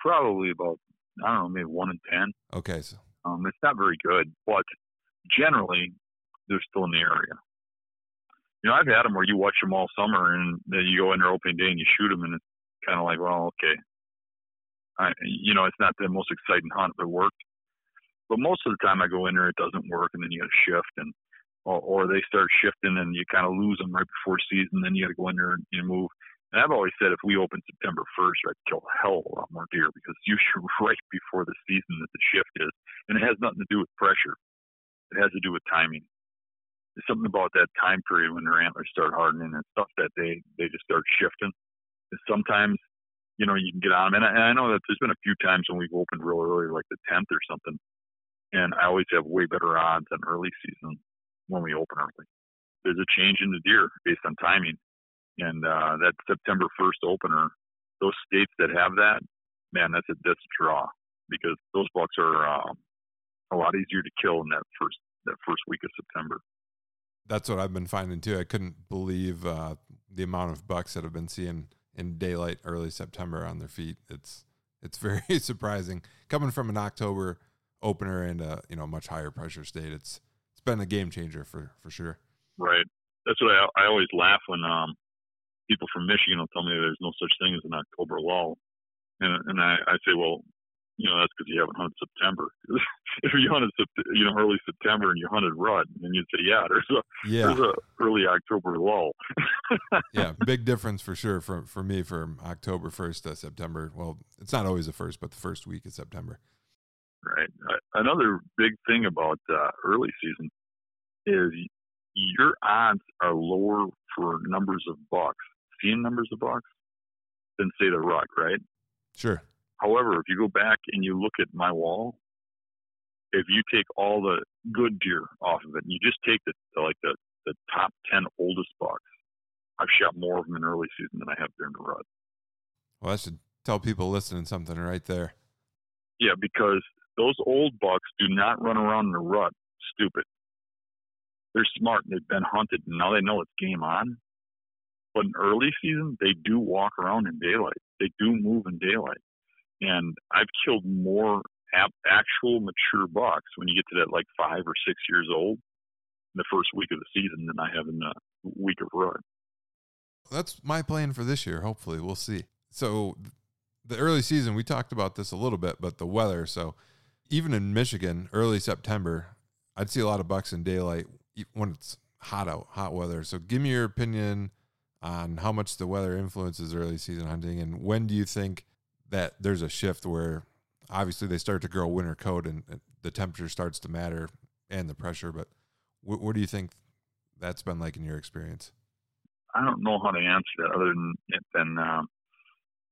Probably about I don't know, maybe one in ten. Okay, so um, it's not very good, but generally they're still in the area. You know, I've had them where you watch them all summer, and then you go in there opening day and you shoot them, and it's kind of like, well, okay, I, you know, it's not the most exciting hunt that worked. But most of the time, I go in there, it doesn't work, and then you got to shift and or, or they start shifting and you kind of lose them right before season. Then you got to go in there and you know, move. And I've always said if we open September 1st, I'd kill a hell of a lot more deer because usually right before the season that the shift is. And it has nothing to do with pressure. It has to do with timing. There's something about that time period when their antlers start hardening and stuff that they, they just start shifting. And sometimes, you know, you can get on them. And I, and I know that there's been a few times when we've opened real early, like the 10th or something. And I always have way better odds than early season when we open early. There's a change in the deer based on timing. And uh, that September 1st opener, those states that have that, man, that's a, that's a draw because those bucks are uh, a lot easier to kill in that first that first week of September. That's what I've been finding too. I couldn't believe uh, the amount of bucks that I've been seeing in daylight early September on their feet. It's it's very surprising coming from an October opener and a you know much higher pressure state. It's been a game changer for for sure. Right. That's what I I always laugh when um people from Michigan will tell me there's no such thing as an October lull, and and I, I say, well, you know, that's because you haven't hunted September. if you hunted, you know, early September and you hunted rut, then you'd say, yeah, there's a yeah. there's a early October lull. yeah, big difference for sure for for me from October first to September. Well, it's not always the first, but the first week of September. Right. Another big thing about uh, early season is your odds are lower for numbers of bucks, seeing numbers of bucks. than say the rut, right? Sure. However, if you go back and you look at my wall, if you take all the good deer off of it, and you just take the, the like the the top ten oldest bucks, I've shot more of them in early season than I have during the rut. Well, I should tell people listening something right there. Yeah, because those old bucks do not run around in the rut stupid. They're smart and they've been hunted and now they know it's game on. But in early season, they do walk around in daylight. They do move in daylight. And I've killed more actual mature bucks when you get to that like five or six years old in the first week of the season than I have in the week of rut. That's my plan for this year. Hopefully, we'll see. So, the early season, we talked about this a little bit, but the weather. So, even in Michigan, early September, I'd see a lot of bucks in daylight when it's hot out, hot weather. So, give me your opinion on how much the weather influences early season hunting, and when do you think that there's a shift where obviously they start to grow winter coat and the temperature starts to matter and the pressure. But what, what do you think that's been like in your experience? I don't know how to answer that other than um,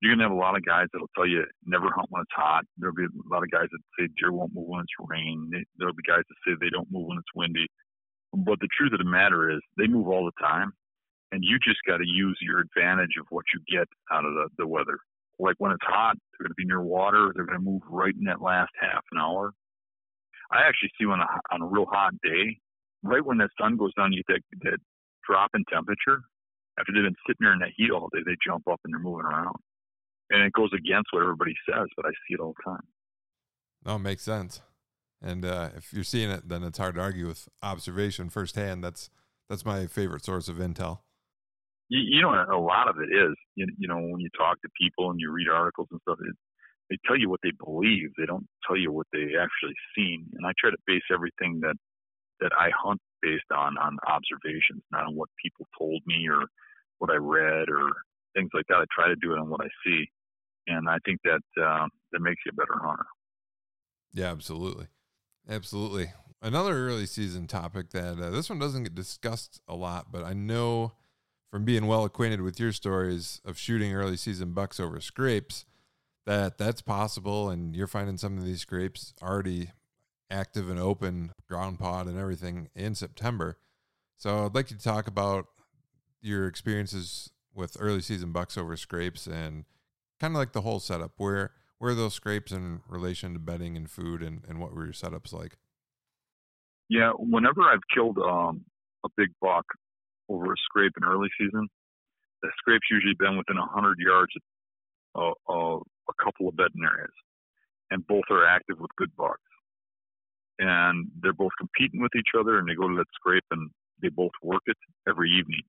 you're gonna have a lot of guys that'll tell you never hunt when it's hot. There'll be a lot of guys that say deer won't move when it's rain. There'll be guys that say they don't move when it's windy. But the truth of the matter is they move all the time, and you just got to use your advantage of what you get out of the, the weather like when it's hot, they're going to be near water. They're going to move right in that last half an hour. I actually see when a, on a real hot day, right when the sun goes down, you get that, that drop in temperature. After they've been sitting there in that heat all day, they jump up and they're moving around. And it goes against what everybody says, but I see it all the time. No, it makes sense. And uh, if you're seeing it, then it's hard to argue with observation firsthand. That's that's my favorite source of intel you, you know, a lot of it is, you, you know, when you talk to people and you read articles and stuff, it, they tell you what they believe. They don't tell you what they actually seen. And I try to base everything that that I hunt based on on observations, not on what people told me or what I read or things like that. I try to do it on what I see, and I think that uh, that makes you a better hunter. Yeah, absolutely, absolutely. Another early season topic that uh, this one doesn't get discussed a lot, but I know from being well acquainted with your stories of shooting early season bucks over scrapes that that's possible and you're finding some of these scrapes already active and open ground pod and everything in September. So I'd like you to talk about your experiences with early season bucks over scrapes and kind of like the whole setup. Where where are those scrapes in relation to bedding and food and, and what were your setups like? Yeah, whenever I've killed um, a big buck, over a scrape in early season. The scrape's usually been within 100 yards of, of a couple of bedding areas, and both are active with good bucks. And they're both competing with each other, and they go to that scrape and they both work it every evening.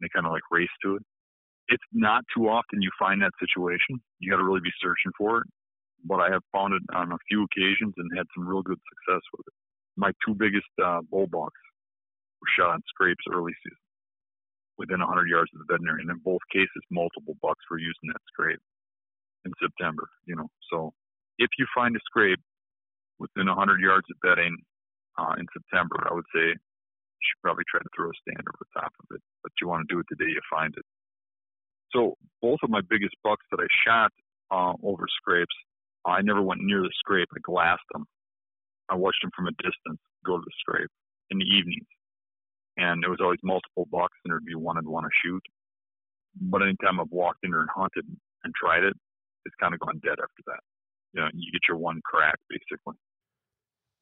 They kind of like race to it. It's not too often you find that situation. You got to really be searching for it. But I have found it on a few occasions and had some real good success with it. My two biggest uh, bull bucks were shot on scrapes early season within 100 yards of the veterinarian. In both cases, multiple bucks were used in that scrape in September. You know, so if you find a scrape within 100 yards of bedding uh, in September, I would say you should probably try to throw a stand over the top of it. But you want to do it the day you find it. So both of my biggest bucks that I shot uh, over scrapes, I never went near the scrape. I glassed them. I watched them from a distance go to the scrape in the evenings and there was always multiple bucks, and there'd be one I'd want to shoot. But anytime I've walked in there and hunted and tried it, it's kind of gone dead after that. You know, you get your one crack basically.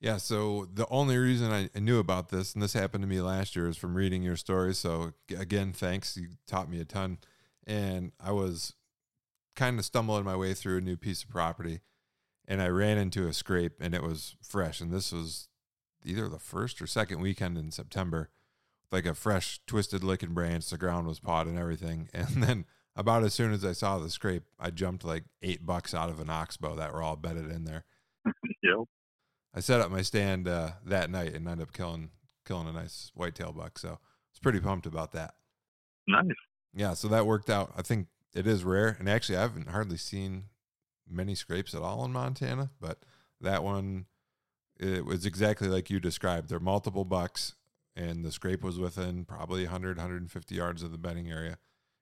Yeah. So the only reason I knew about this, and this happened to me last year, is from reading your story. So again, thanks. You taught me a ton, and I was kind of stumbling my way through a new piece of property, and I ran into a scrape, and it was fresh. And this was either the first or second weekend in September like a fresh twisted licking branch. The ground was pawed and everything. And then about as soon as I saw the scrape, I jumped like eight bucks out of an oxbow that were all bedded in there. yep. I set up my stand uh, that night and ended up killing killing a nice whitetail buck. So I was pretty pumped about that. Nice. Yeah, so that worked out. I think it is rare, and actually, I haven't hardly seen many scrapes at all in Montana, but that one it was exactly like you described. There are multiple bucks and the scrape was within probably 100 150 yards of the bedding area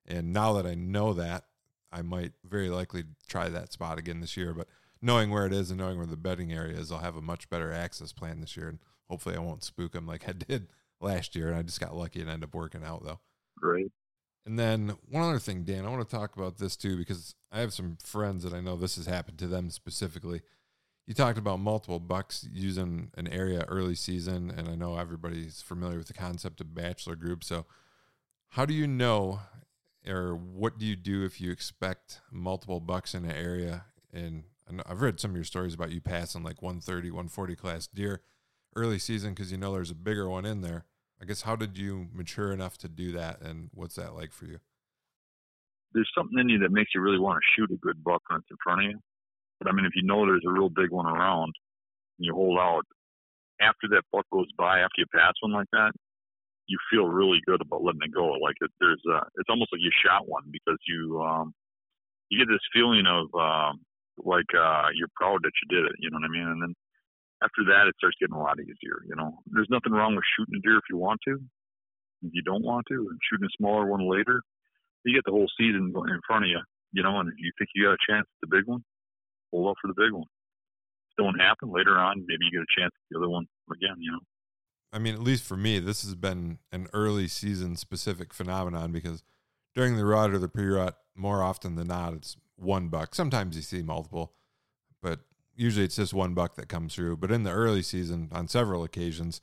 and now that i know that I might very likely try that spot again this year. But knowing where it is and knowing where the bedding area is, I'll have a much better access plan this year, and hopefully I won't spook them like I did last year. And I just got lucky and ended up working out though. Great. And then one other thing, Dan, I want to talk about this too because I have some friends that I know this has happened to them specifically. You talked about multiple bucks using an area early season, and I know everybody's familiar with the concept of bachelor group. So, how do you know, or what do you do if you expect multiple bucks in an area? And I've read some of your stories about you passing like 130, 140 class deer early season because you know there's a bigger one in there. I guess how did you mature enough to do that, and what's that like for you? There's something in you that makes you really want to shoot a good buck when it's in front of you. But I mean, if you know there's a real big one around, and you hold out, after that buck goes by, after you pass one like that, you feel really good about letting it go. Like it, there's, a, it's almost like you shot one because you, um, you get this feeling of um, like uh, you're proud that you did it. You know what I mean? And then after that, it starts getting a lot easier. You know, there's nothing wrong with shooting a deer if you want to. If you don't want to, and shooting a smaller one later, you get the whole season going in front of you. You know, and if you think you got a chance at the big one, hold up for the big one. If it don't happen later on, maybe you get a chance at the other one again. You know. I mean, at least for me, this has been an early season specific phenomenon because during the rut or the pre-rut, more often than not, it's one buck. Sometimes you see multiple, but usually it's just one buck that comes through. But in the early season, on several occasions,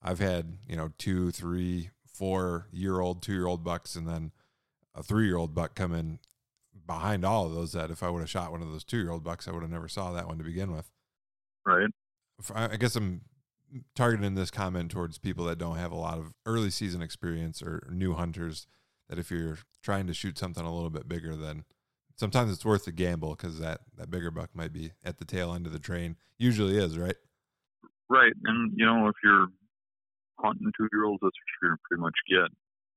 I've had you know two, three, four year old, two year old bucks, and then a three year old buck come in behind all of those. That if I would have shot one of those two year old bucks, I would have never saw that one to begin with. Right. I guess I'm targeting this comment towards people that don't have a lot of early season experience or new hunters. That if you're trying to shoot something a little bit bigger, then sometimes it's worth the gamble because that that bigger buck might be at the tail end of the train. Usually is, right? Right, and you know if you're hunting two year olds, that's what you're pretty much get.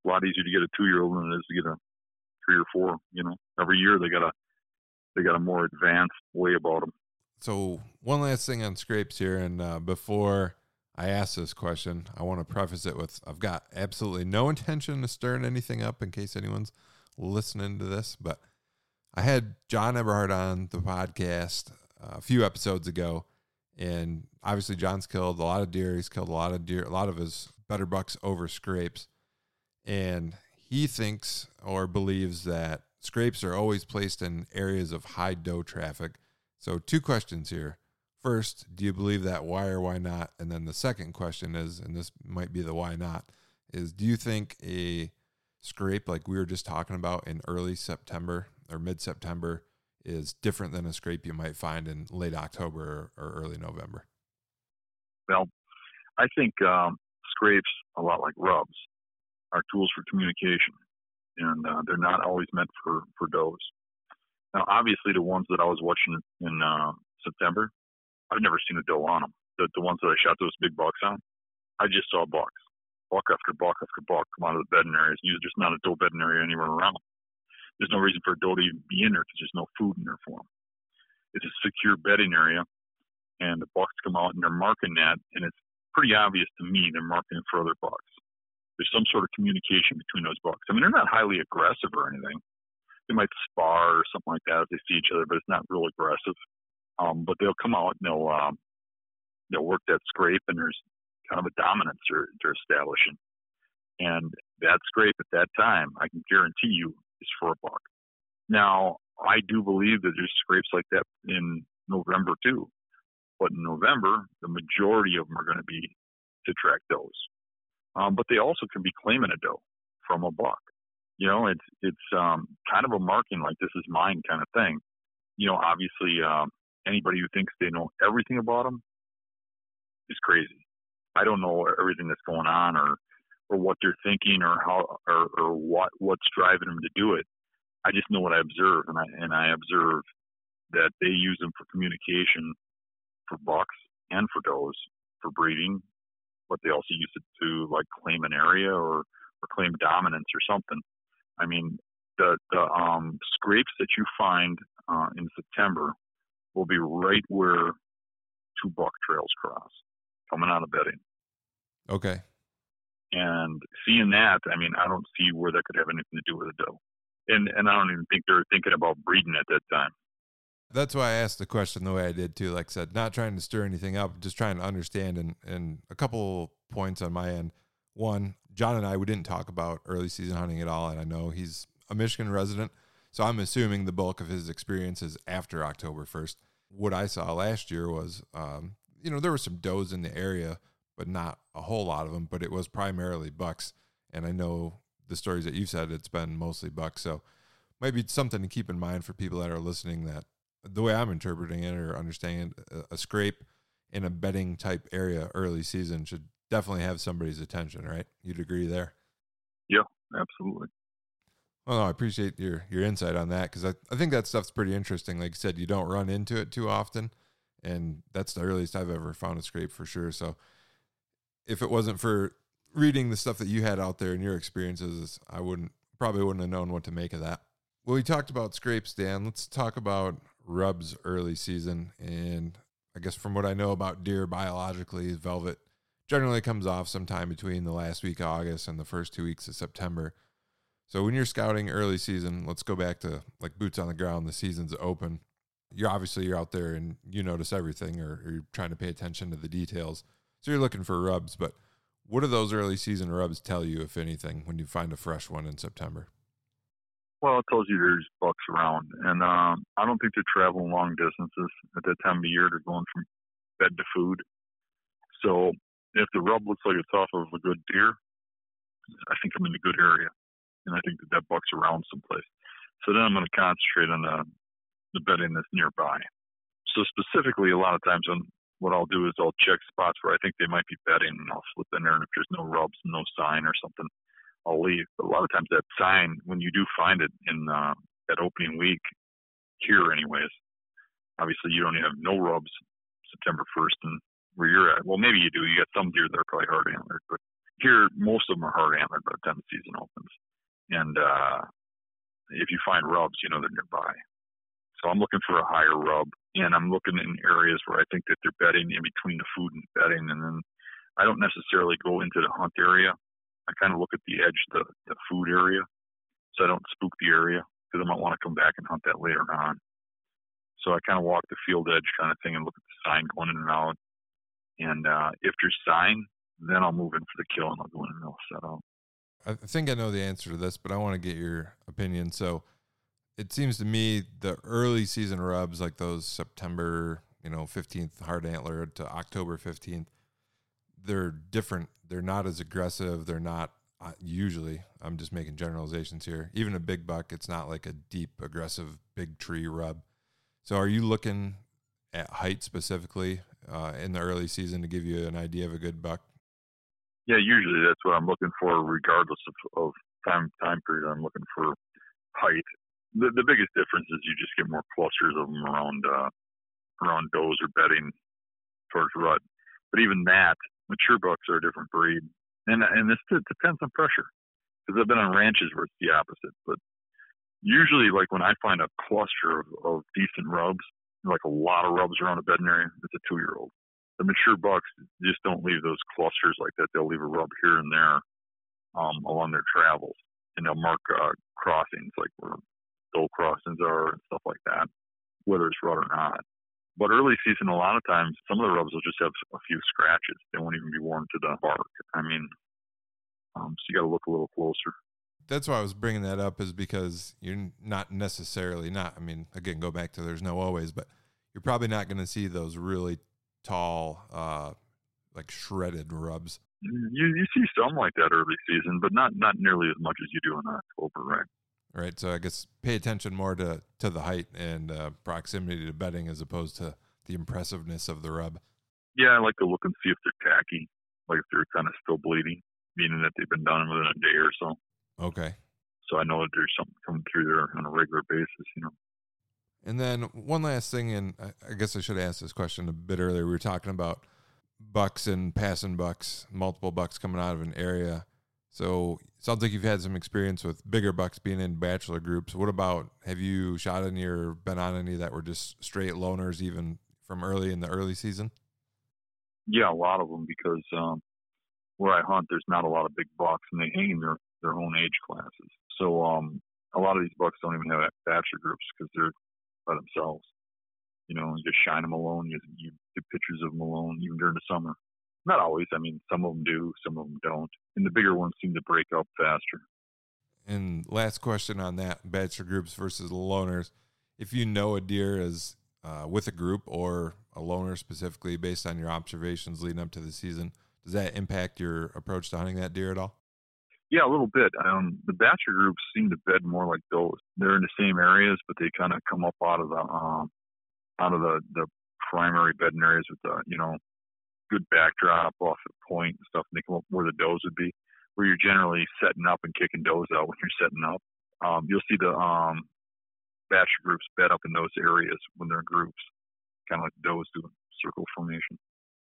A lot easier to get a two year old than it is to get a three or four. You know, every year they got a they got a more advanced way about them. So one last thing on scrapes here, and uh, before I ask this question, I want to preface it with I've got absolutely no intention of stirring anything up in case anyone's listening to this, but I had John Eberhart on the podcast uh, a few episodes ago, and obviously John's killed a lot of deer. He's killed a lot of deer, a lot of his better bucks over scrapes, and he thinks or believes that scrapes are always placed in areas of high doe traffic. So, two questions here. First, do you believe that? Why or why not? And then the second question is, and this might be the why not, is do you think a scrape like we were just talking about in early September or mid September is different than a scrape you might find in late October or, early November? Well, I think um, scrapes, a lot like rubs, are tools for communication, and uh, they're not always meant for, for does. Now, obviously, the ones that I was watching in uh, September, I've never seen a doe on them. The, the ones that I shot those big bucks on, I just saw bucks, buck after buck after buck come out of the bedding areas. There's just not a doe bedding area anywhere around there's no reason for a doe to even be in there because there's no food in there for them. It's a secure bedding area, and the bucks come out and they're marking that, and it's pretty obvious to me they're marking it for other bucks. There's some sort of communication between those bucks. I mean, they're not highly aggressive or anything. They might spar or something like that if they see each other, but it's not real aggressive. Um, but they'll come out and they'll um, they'll work that scrape, and there's kind of a dominance they're, they're establishing. And that scrape at that time, I can guarantee you, is for a buck. Now, I do believe that there's scrapes like that in November too, but in November, the majority of them are going to be to track does. Um, but they also can be claiming a doe from a buck. You know, it's it's um, kind of a marking like this is mine kind of thing. You know, obviously, um, anybody who thinks they know everything about them is crazy. I don't know everything that's going on or or what they're thinking or how or, or what what's driving them to do it. I just know what I observe, and I and I observe that they use them for communication, for bucks and for does for breeding, but they also use it to like claim an area or or claim dominance or something. I mean, the the um, scrapes that you find uh, in September will be right where two buck trails cross, coming out of bedding. Okay. And seeing that, I mean, I don't see where that could have anything to do with a doe. and and I don't even think they were thinking about breeding at that time. That's why I asked the question the way I did too. Like I said, not trying to stir anything up, just trying to understand. And and a couple points on my end. One, John and I we didn't talk about early season hunting at all, and I know he's a Michigan resident, so I'm assuming the bulk of his experience is after October first. What I saw last year was, um, you know, there were some does in the area, but not a whole lot of them. But it was primarily bucks, and I know the stories that you've said, it's been mostly bucks. So might be something to keep in mind for people that are listening that the way I'm interpreting it or understanding it, uh, a scrape in a bedding type area early season should definitely have somebody's attention, right? You'd agree there? Yeah, absolutely. Well, no, I appreciate your your insight on that because I, I think that stuff's pretty interesting. Like you said, you don't run into it too often, and that's the earliest I've ever found a scrape for sure. So, if it wasn't for reading the stuff that you had out there and your experiences, I wouldn't probably wouldn't have known what to make of that. Well, we talked about scrapes, Dan. Let's talk about rubs early season. And I guess from what I know about deer biologically, velvet generally comes off sometime between the last week of August and the first two weeks of September. So when you're scouting early season, let's go back to like boots on the ground. The season's open. You're obviously you're out there and you notice everything, or, or you're trying to pay attention to the details. So you're looking for rubs, but what do those early season rubs tell you, if anything, when you find a fresh one in September? Well, it tells you there's bucks around, and um, I don't think they're traveling long distances at that time of year. They're going from bed to food. So if the rub looks like it's off of a good deer, I think I'm in a good area, and I think that that buck's around someplace. So then I'm going to concentrate on the the bedding that's nearby. So specifically, a lot of times when what I'll do is I'll check spots where I think they might be bedding, and I'll slip in there, and if there's no rubs, no sign or something, I'll leave. But a lot of times that sign, when you do find it in uh, that opening week, here anyways, obviously you don't have no rubs September 1st and where you're at. Well, maybe you do. You got some deer that are probably hard antlered, but here most of them are hard antlered by the time the season opens. And uh, if you find rubs, you know they're nearby. So I'm looking for a higher rub, and I'm looking in areas where I think that they're bedding in between the food and bedding, and then I don't necessarily go into the hunt area. I kind of look at the edge, the, the food area, so I don't spook the area because I might want to come back and hunt that later on. So I kind of walk the field edge kind of thing and look at the sign going in and out. And uh, if there's sign, then I'll move in for the kill and I'll go in and I'll set out. I think I know the answer to this, but I want to get your opinion. So it seems to me the early season rubs, like those September, you know, 15th hard antler to October 15th, they're different. They're not as aggressive. They're not uh, usually. I'm just making generalizations here. Even a big buck, it's not like a deep, aggressive, big tree rub. So, are you looking at height specifically uh, in the early season to give you an idea of a good buck? Yeah, usually that's what I'm looking for, regardless of, of time time period. I'm looking for height. The, the biggest difference is you just get more clusters of them around uh, around does or bedding towards rut. But even that, mature bucks are a different breed, and and this depends on pressure. Because I've been on ranches where it's the opposite, but usually, like when I find a cluster of, of decent rubs, like a lot of rubs around a bedding area, it's a two-year-old. The mature bucks just don't leave those clusters like that. They'll leave a rub here and there um, along their travels, and they'll mark uh, crossings like where doe crossings are and stuff like that, whether it's rut or not. But early season, a lot of times, some of the rubs will just have a few scratches. They won't even be worn to the bark. I mean, um, so you got to look a little closer. That's why I was bringing that up, is because you're not necessarily not. I mean, again, go back to there's no always, but you're probably not going to see those really tall, uh, like shredded rubs. You you see some like that early season, but not not nearly as much as you do in October, right? Right? So I guess pay attention more to to the height and uh, proximity to bedding as opposed to the impressiveness of the rub. Yeah, I like to look and see if they're tacky, like if they're kind of still bleeding, meaning that they've been done within a day or so. Okay. So I know that there's something coming through there on a regular basis, you know. And then one last thing, and I guess I should have asked this question a bit earlier. We were talking about bucks and passing bucks, multiple bucks coming out of an area. So sounds like you've had some experience with bigger bucks being in bachelor groups. What about have you shot any or been on any that were just straight loners, even from early in the early season? Yeah, a lot of them because um, where I hunt, there's not a lot of big bucks, and they hang in their their own age classes. So um, a lot of these bucks don't even have bachelor groups because they're by themselves. You know, you just shine them alone. You, you get pictures of them alone, even during the summer. Not always. I mean, some of them do, some of them don't. And the bigger ones seem to break up faster. And last question on that bachelor groups versus loners. If you know a deer is uh, with a group or a loner specifically based on your observations leading up to the season, does that impact your approach to hunting that deer at all? Yeah, a little bit. Um, the bachelor groups seem to bed more like those. They're in the same areas, but they kind of come up out of the um, out of the the primary bedding areas with the you know good backdrop off the point and stuff. And they come up where the does would be, where you're generally setting up and kicking does out when you're setting up. Um, you'll see the um, bachelor groups bed up in those areas when they're in groups, kind of like does do circle formation.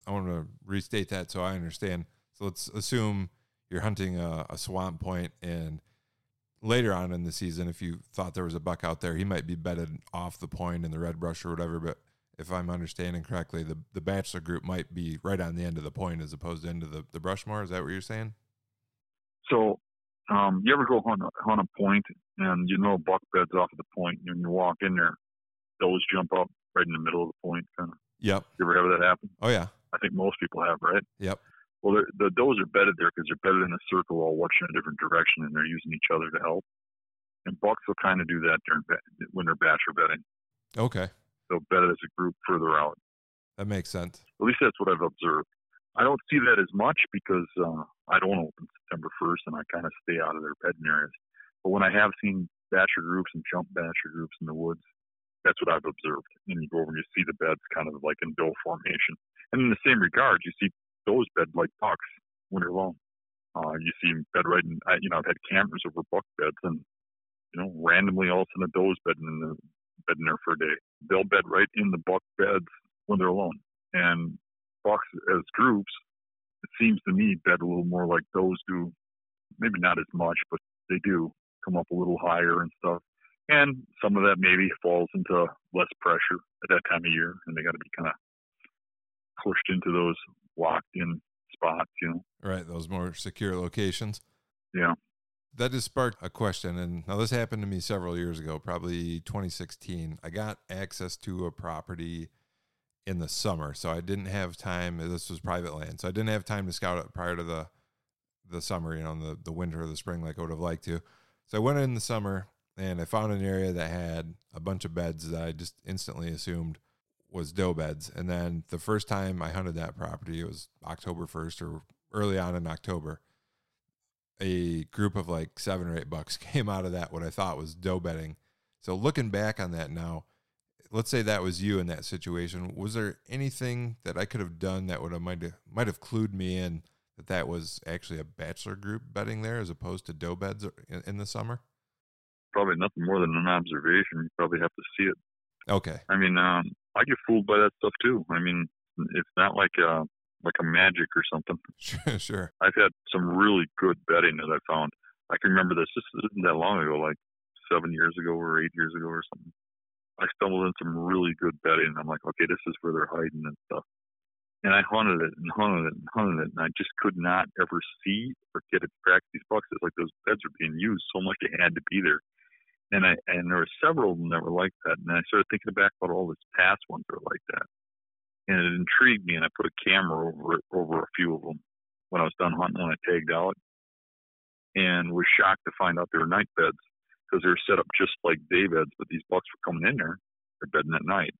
I want to restate that so I understand. So let's assume you're hunting a, a, swamp point and later on in the season, if you thought there was a buck out there, he might be bedded off the point in the red brush or whatever. But if I'm understanding correctly, the, the bachelor group might be right on the end of the point as opposed to into the, the brush more. Is that what you're saying? So, um, you ever go hunt, hunt a point and you know buck beds off of the point and you walk in there, those jump up right in the middle of the point kind of. Yep. You ever have that happen? Oh yeah. I think most people have, right? Yep. Well, the does are bedded there because they're bedded in a circle, all watching a different direction, and they're using each other to help. And bucks will kind of do that during when they're bachelor bedding. Okay. They'll bed it as a group further out. That makes sense. At least that's what I've observed. I don't see that as much because uh, I don't open September 1st, and I kind of stay out of their bedding areas. But when I have seen bachelor groups and jump bachelor groups in the woods, that's what I've observed. And you go over and you see the beds kind of like in doe formation. And in the same regard, you see those bed like bucks winter long. Uh, you see them bed right in, you know, I've had cameras over buck beds and, you know, randomly all of a sudden a doe's bedding in the bed in there for a day. They'll bed right in the buck beds when they're alone. And bucks as groups, it seems to me bed a little more like those do. Maybe not as much, but they do come up a little higher and stuff. And some of that maybe falls into less pressure at that time of year, and they got to be kind of pushed into those locked in spots, you know. Right, those more secure locations. Yeah. That just sparked a question. And now this happened to me several years ago, probably 2016. I got access to a property in the summer. So I didn't have time. This was private land. So I didn't have time to scout it prior to the the summer, you know, the, the winter or the spring like I would have liked to. So I went in the summer and I found an area that had a bunch of beds that I just instantly assumed was doe beds. And then the first time I hunted that property, it was October 1st or early on in October. A group of like seven or eight bucks came out of that, what I thought was doe betting. So looking back on that now, let's say that was you in that situation. Was there anything that I could have done that would have might have, might have clued me in that that was actually a bachelor group betting there as opposed to doe beds in, in the summer? Probably nothing more than an observation. You probably have to see it. Okay. I mean, um, I get fooled by that stuff too. I mean, it's not like a like a magic or something. Sure, sure. I've had some really good bedding that I found. I can remember this. This isn't that long ago, like seven years ago or eight years ago or something. I stumbled in some really good bedding. I'm like, okay, this is where they're hiding and stuff. And I hunted it and hunted it and hunted it, and I just could not ever see or get it back these boxes. Like those beds are being used so much; they had to be there and I and there were several of them that were like that. And I started thinking back about all these past ones that were like that, and it intrigued me. And I put a camera over over a few of them when I was done hunting when I tagged out, and was shocked to find out they were night beds because they were set up just like day beds. But these bucks were coming in there, they're bedding at night.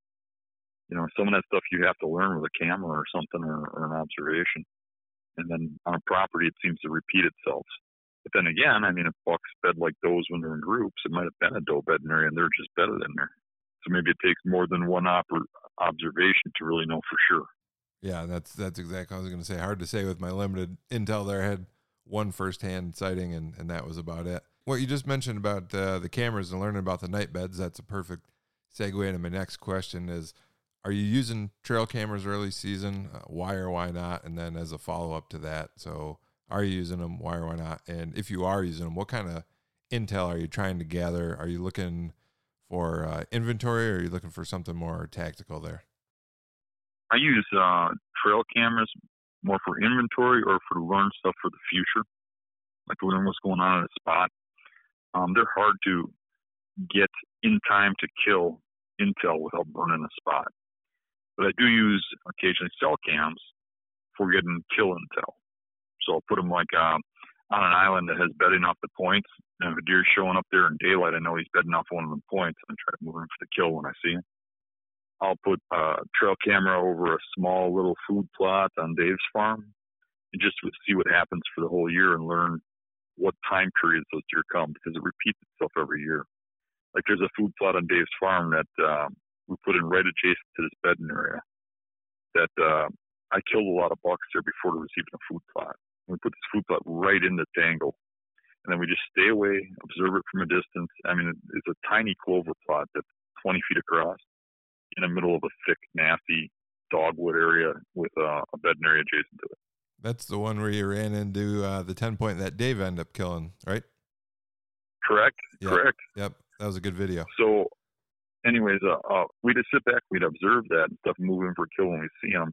You know, some of that stuff you have to learn with a camera or something or, or an observation. And then on a property, it seems to repeat itself. But then again, I mean, if bucks bed like those when they're in groups, it might have been a doe bedding area and they're just bedded in there. So maybe it takes more than one op- observation to really know for sure. Yeah, that's that's exactly what I was going to say. Hard to say with my limited intel there. I had one firsthand sighting, and, and that was about it. What you just mentioned about uh, the cameras and learning about the night beds, that's a perfect segue into my next question is, are you using trail cameras early season? Uh, why or why not? And then as a follow-up to that, so are you using them? Why or why not? And if you are using them, what kind of intel are you trying to gather? Are you looking for uh, inventory or are you looking for something more tactical there? I use uh, trail cameras more for inventory or for to learn stuff for the future, like to learn what's going on in a spot. Um, they're hard to get in time to kill intel without burning a spot. But I do use occasionally cell cams for getting kill intel. So I'll put them like um, on an island that has bedding off the points. And if a deer's showing up there in daylight, I know he's bedding off one of the points and I try to move him for the kill when I see him. I'll put a trail camera over a small little food plot on Dave's farm and just see what happens for the whole year and learn what time periods those deer come because it repeats itself every year. Like there's a food plot on Dave's farm that um, we put in right adjacent to this bedding area that uh, I killed a lot of bucks there before there was even a food plot. We put this food plot right in the tangle and then we just stay away, observe it from a distance. I mean, it's a tiny clover plot that's 20 feet across in the middle of a thick, nasty dogwood area with uh, a area adjacent to it. That's the one where you ran into uh, the 10 point that Dave ended up killing, right? Correct. Yep. Correct. Yep. That was a good video. So, anyways, uh, uh, we just sit back, we'd observe that and stuff, move in for kill when we see them.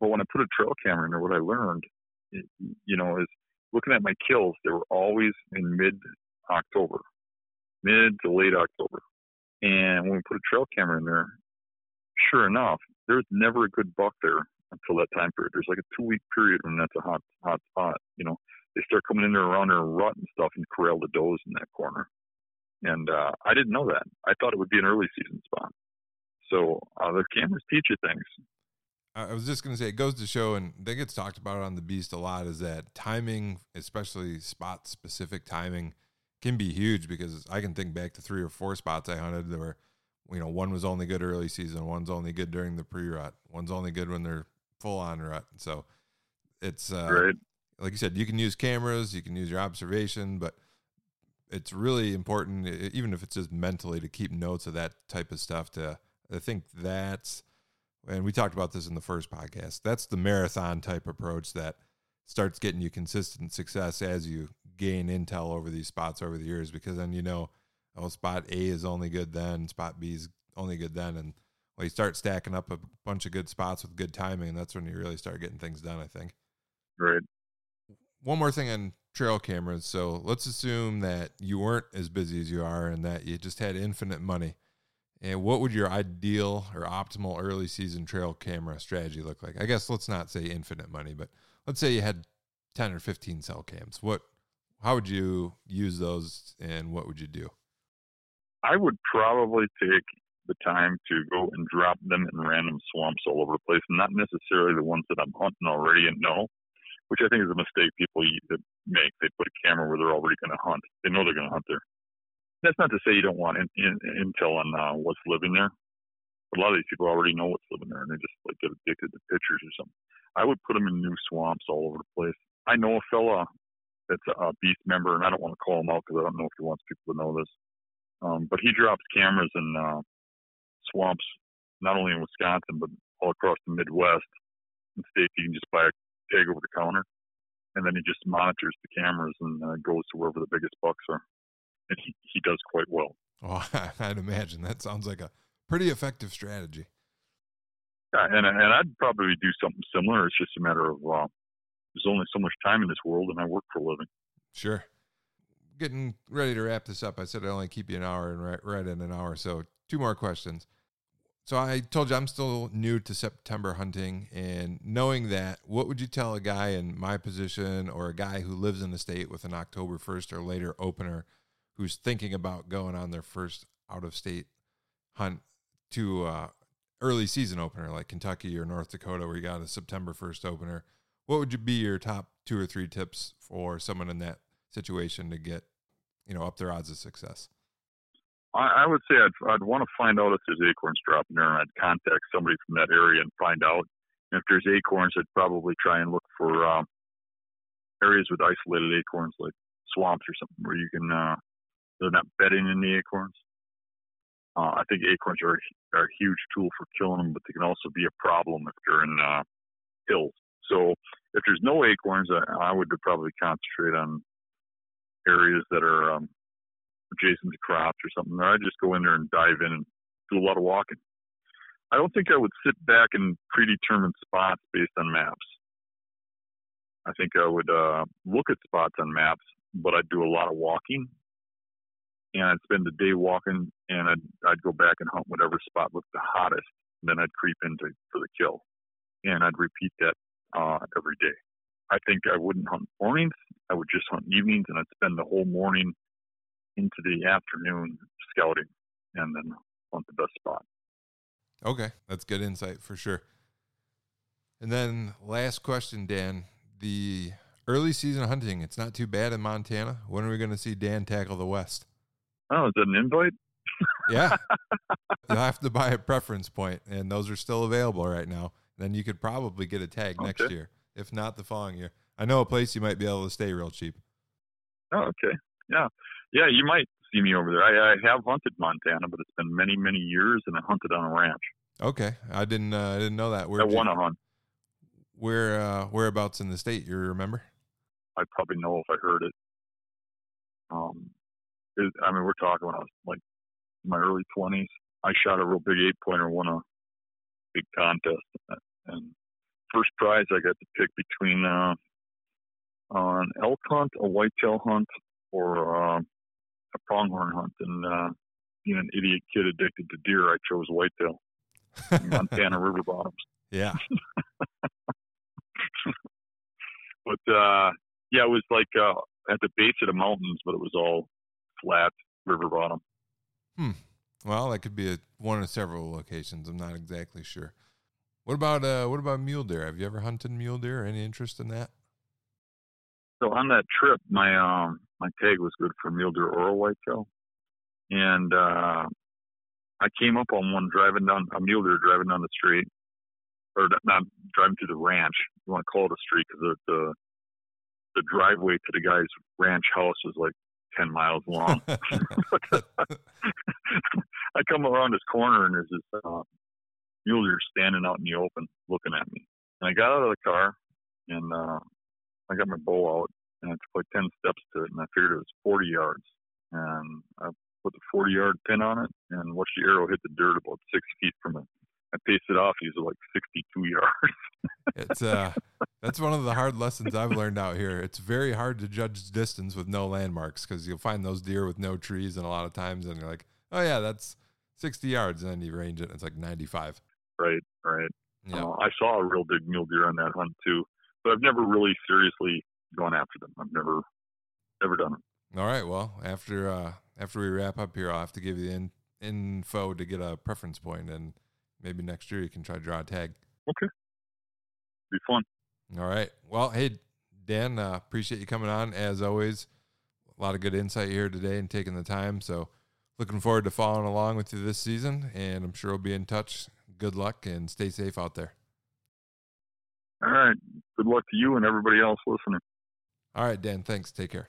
But when I put a trail camera in there, what I learned, you know, is looking at my kills, they were always in mid October, mid to late October. And when we put a trail camera in there, sure enough, there's never a good buck there until that time period. There's like a two week period when that's a hot hot spot. You know, they start coming in there around and rut and stuff and corral the does in that corner. And uh, I didn't know that. I thought it would be an early season spot. So uh, the cameras teach you things. I was just going to say, it goes to show, and that gets talked about on the Beast a lot, is that timing, especially spot specific timing, can be huge because I can think back to three or four spots I hunted where, you know, one was only good early season, one's only good during the pre rut, one's only good when they're full on rut. So it's, uh, right. like you said, you can use cameras, you can use your observation, but it's really important, even if it's just mentally, to keep notes of that type of stuff. To I think that's, and we talked about this in the first podcast. That's the marathon type approach that starts getting you consistent success as you gain intel over these spots over the years, because then you know, oh, spot A is only good then, spot B is only good then, and well, you start stacking up a bunch of good spots with good timing, and that's when you really start getting things done. I think. Right. One more thing on trail cameras. So let's assume that you weren't as busy as you are and that you just had infinite money. And what would your ideal or optimal early season trail camera strategy look like? I guess let's not say infinite money, but let's say you had 10 or 15 cell cams. What how would you use those and what would you do? I would probably take the time to go and drop them in random swamps all over the place, not necessarily the ones that I'm hunting already and know, which I think is a mistake people make. They put a camera where they're already going to hunt. They know they're going to hunt there. That's not to say you don't want in, in, intel on uh, what's living there. A lot of these people already know what's living there, and they just like get addicted to pictures or something. I would put them in new swamps all over the place. I know a fella that's a beast member, and I don't want to call him out because I don't know if he wants people to know this. Um, but he drops cameras in uh, swamps, not only in Wisconsin but all across the Midwest and states. You can just buy a tag over the counter and then he just monitors the cameras and uh, goes to wherever the biggest bucks are. And he, he does quite well. Oh, I'd imagine that sounds like a pretty effective strategy. Yeah, and and I'd probably do something similar. It's just a matter of uh, there's only so much time in this world, and I work for a living. Sure. Getting ready to wrap this up. I said I'd only keep you an hour and right, right in an hour. So two more questions. So I told you I'm still new to September hunting, and knowing that, what would you tell a guy in my position or a guy who lives in the state with an October 1st or later opener who's thinking about going on their first out of state hunt to uh, early season opener like Kentucky or North Dakota where you got a September 1st opener? What would you be your top two or three tips for someone in that situation to get, you know, up their odds of success? I, I would say I'd, I'd want to find out if there's acorns dropping there, and I'd contact somebody from that area and find out. And if there's acorns, I'd probably try and look for um, areas with isolated acorns, like swamps or something, where you can uh, they're not bedding in the acorns. Uh, I think acorns are, are a huge tool for killing them, but they can also be a problem if they're in uh, hills. So if there's no acorns, I, I would probably concentrate on areas that are um, adjacent to crops or something. Or I'd just go in there and dive in and do a lot of walking. I don't think I would sit back in predetermined spots based on maps. I think I would uh, look at spots on maps, but I'd do a lot of walking and I'd spend the day walking, and I'd I'd go back and hunt whatever spot looked the hottest. Then I'd creep into for the kill, and I'd repeat that uh, every day. I think I wouldn't hunt mornings. I would just hunt evenings, and I'd spend the whole morning into the afternoon scouting, and then hunt the best spot. Okay, that's good insight for sure. And then last question, Dan. The early season hunting, it's not too bad in Montana. When are we going to see Dan tackle the West? Oh, is that an invite? yeah. You'll have to buy a preference point, and those are still available right now. Then you could probably get a tag okay. next year, if not the following year. I know a place you might be able to stay real cheap. Oh, okay. Yeah. Yeah, you might see me over there. I, I have hunted Montana, but it's been many, many years, and I hunted on a ranch. Okay, I didn't. Uh, I didn't know that. Where I want to hunt. Where uh, whereabouts in the state? You remember? I probably know if I heard it. Um, it, I mean, we're talking when I was like in my early twenties. I shot a real big eight pointer, won a big contest, and first prize I got to pick between uh, an elk hunt, a whitetail hunt, or uh, a pronghorn hunt. And uh, being an idiot kid addicted to deer, I chose whitetail. Montana river bottoms. Yeah. but uh, yeah, it was like uh, at the base of the mountains, but it was all flat river bottom. Hmm. Well, that could be a, one of several locations. I'm not exactly sure. What about uh, what about mule deer? Have you ever hunted mule deer? Any interest in that? So on that trip, my um my tag was good for mule deer or a whitetail, and uh, I came up on one driving down a mule deer driving down the street, or not driving to the ranch. You want to call it a street because the, the the driveway to the guy's ranch house was like ten miles long. I come around this corner and there's this uh, mule deer standing out in the open looking at me. And I got out of the car and uh, I got my bow out and I took like ten steps to it and I figured it was forty yards. And I put the forty yard pin on it and watched the arrow hit the dirt about six feet from it. I paced it off. He's like 62 yards. it's uh, that's one of the hard lessons I've learned out here. It's very hard to judge distance with no landmarks because you'll find those deer with no trees, and a lot of times, and you're like, oh yeah, that's 60 yards, and then you range it, and it's like 95. Right, right. Yeah. Uh, I saw a real big mule deer on that hunt too, but I've never really seriously gone after them. I've never, ever done it. All right. Well, after uh, after we wrap up here, I'll have to give you the in, info to get a preference point and maybe next year you can try to draw a tag. Okay. Be fun. All right. Well, hey, Dan, uh, appreciate you coming on as always. A lot of good insight here today and taking the time. So, looking forward to following along with you this season, and I'm sure we'll be in touch. Good luck and stay safe out there. All right. Good luck to you and everybody else listening. All right, Dan. Thanks. Take care.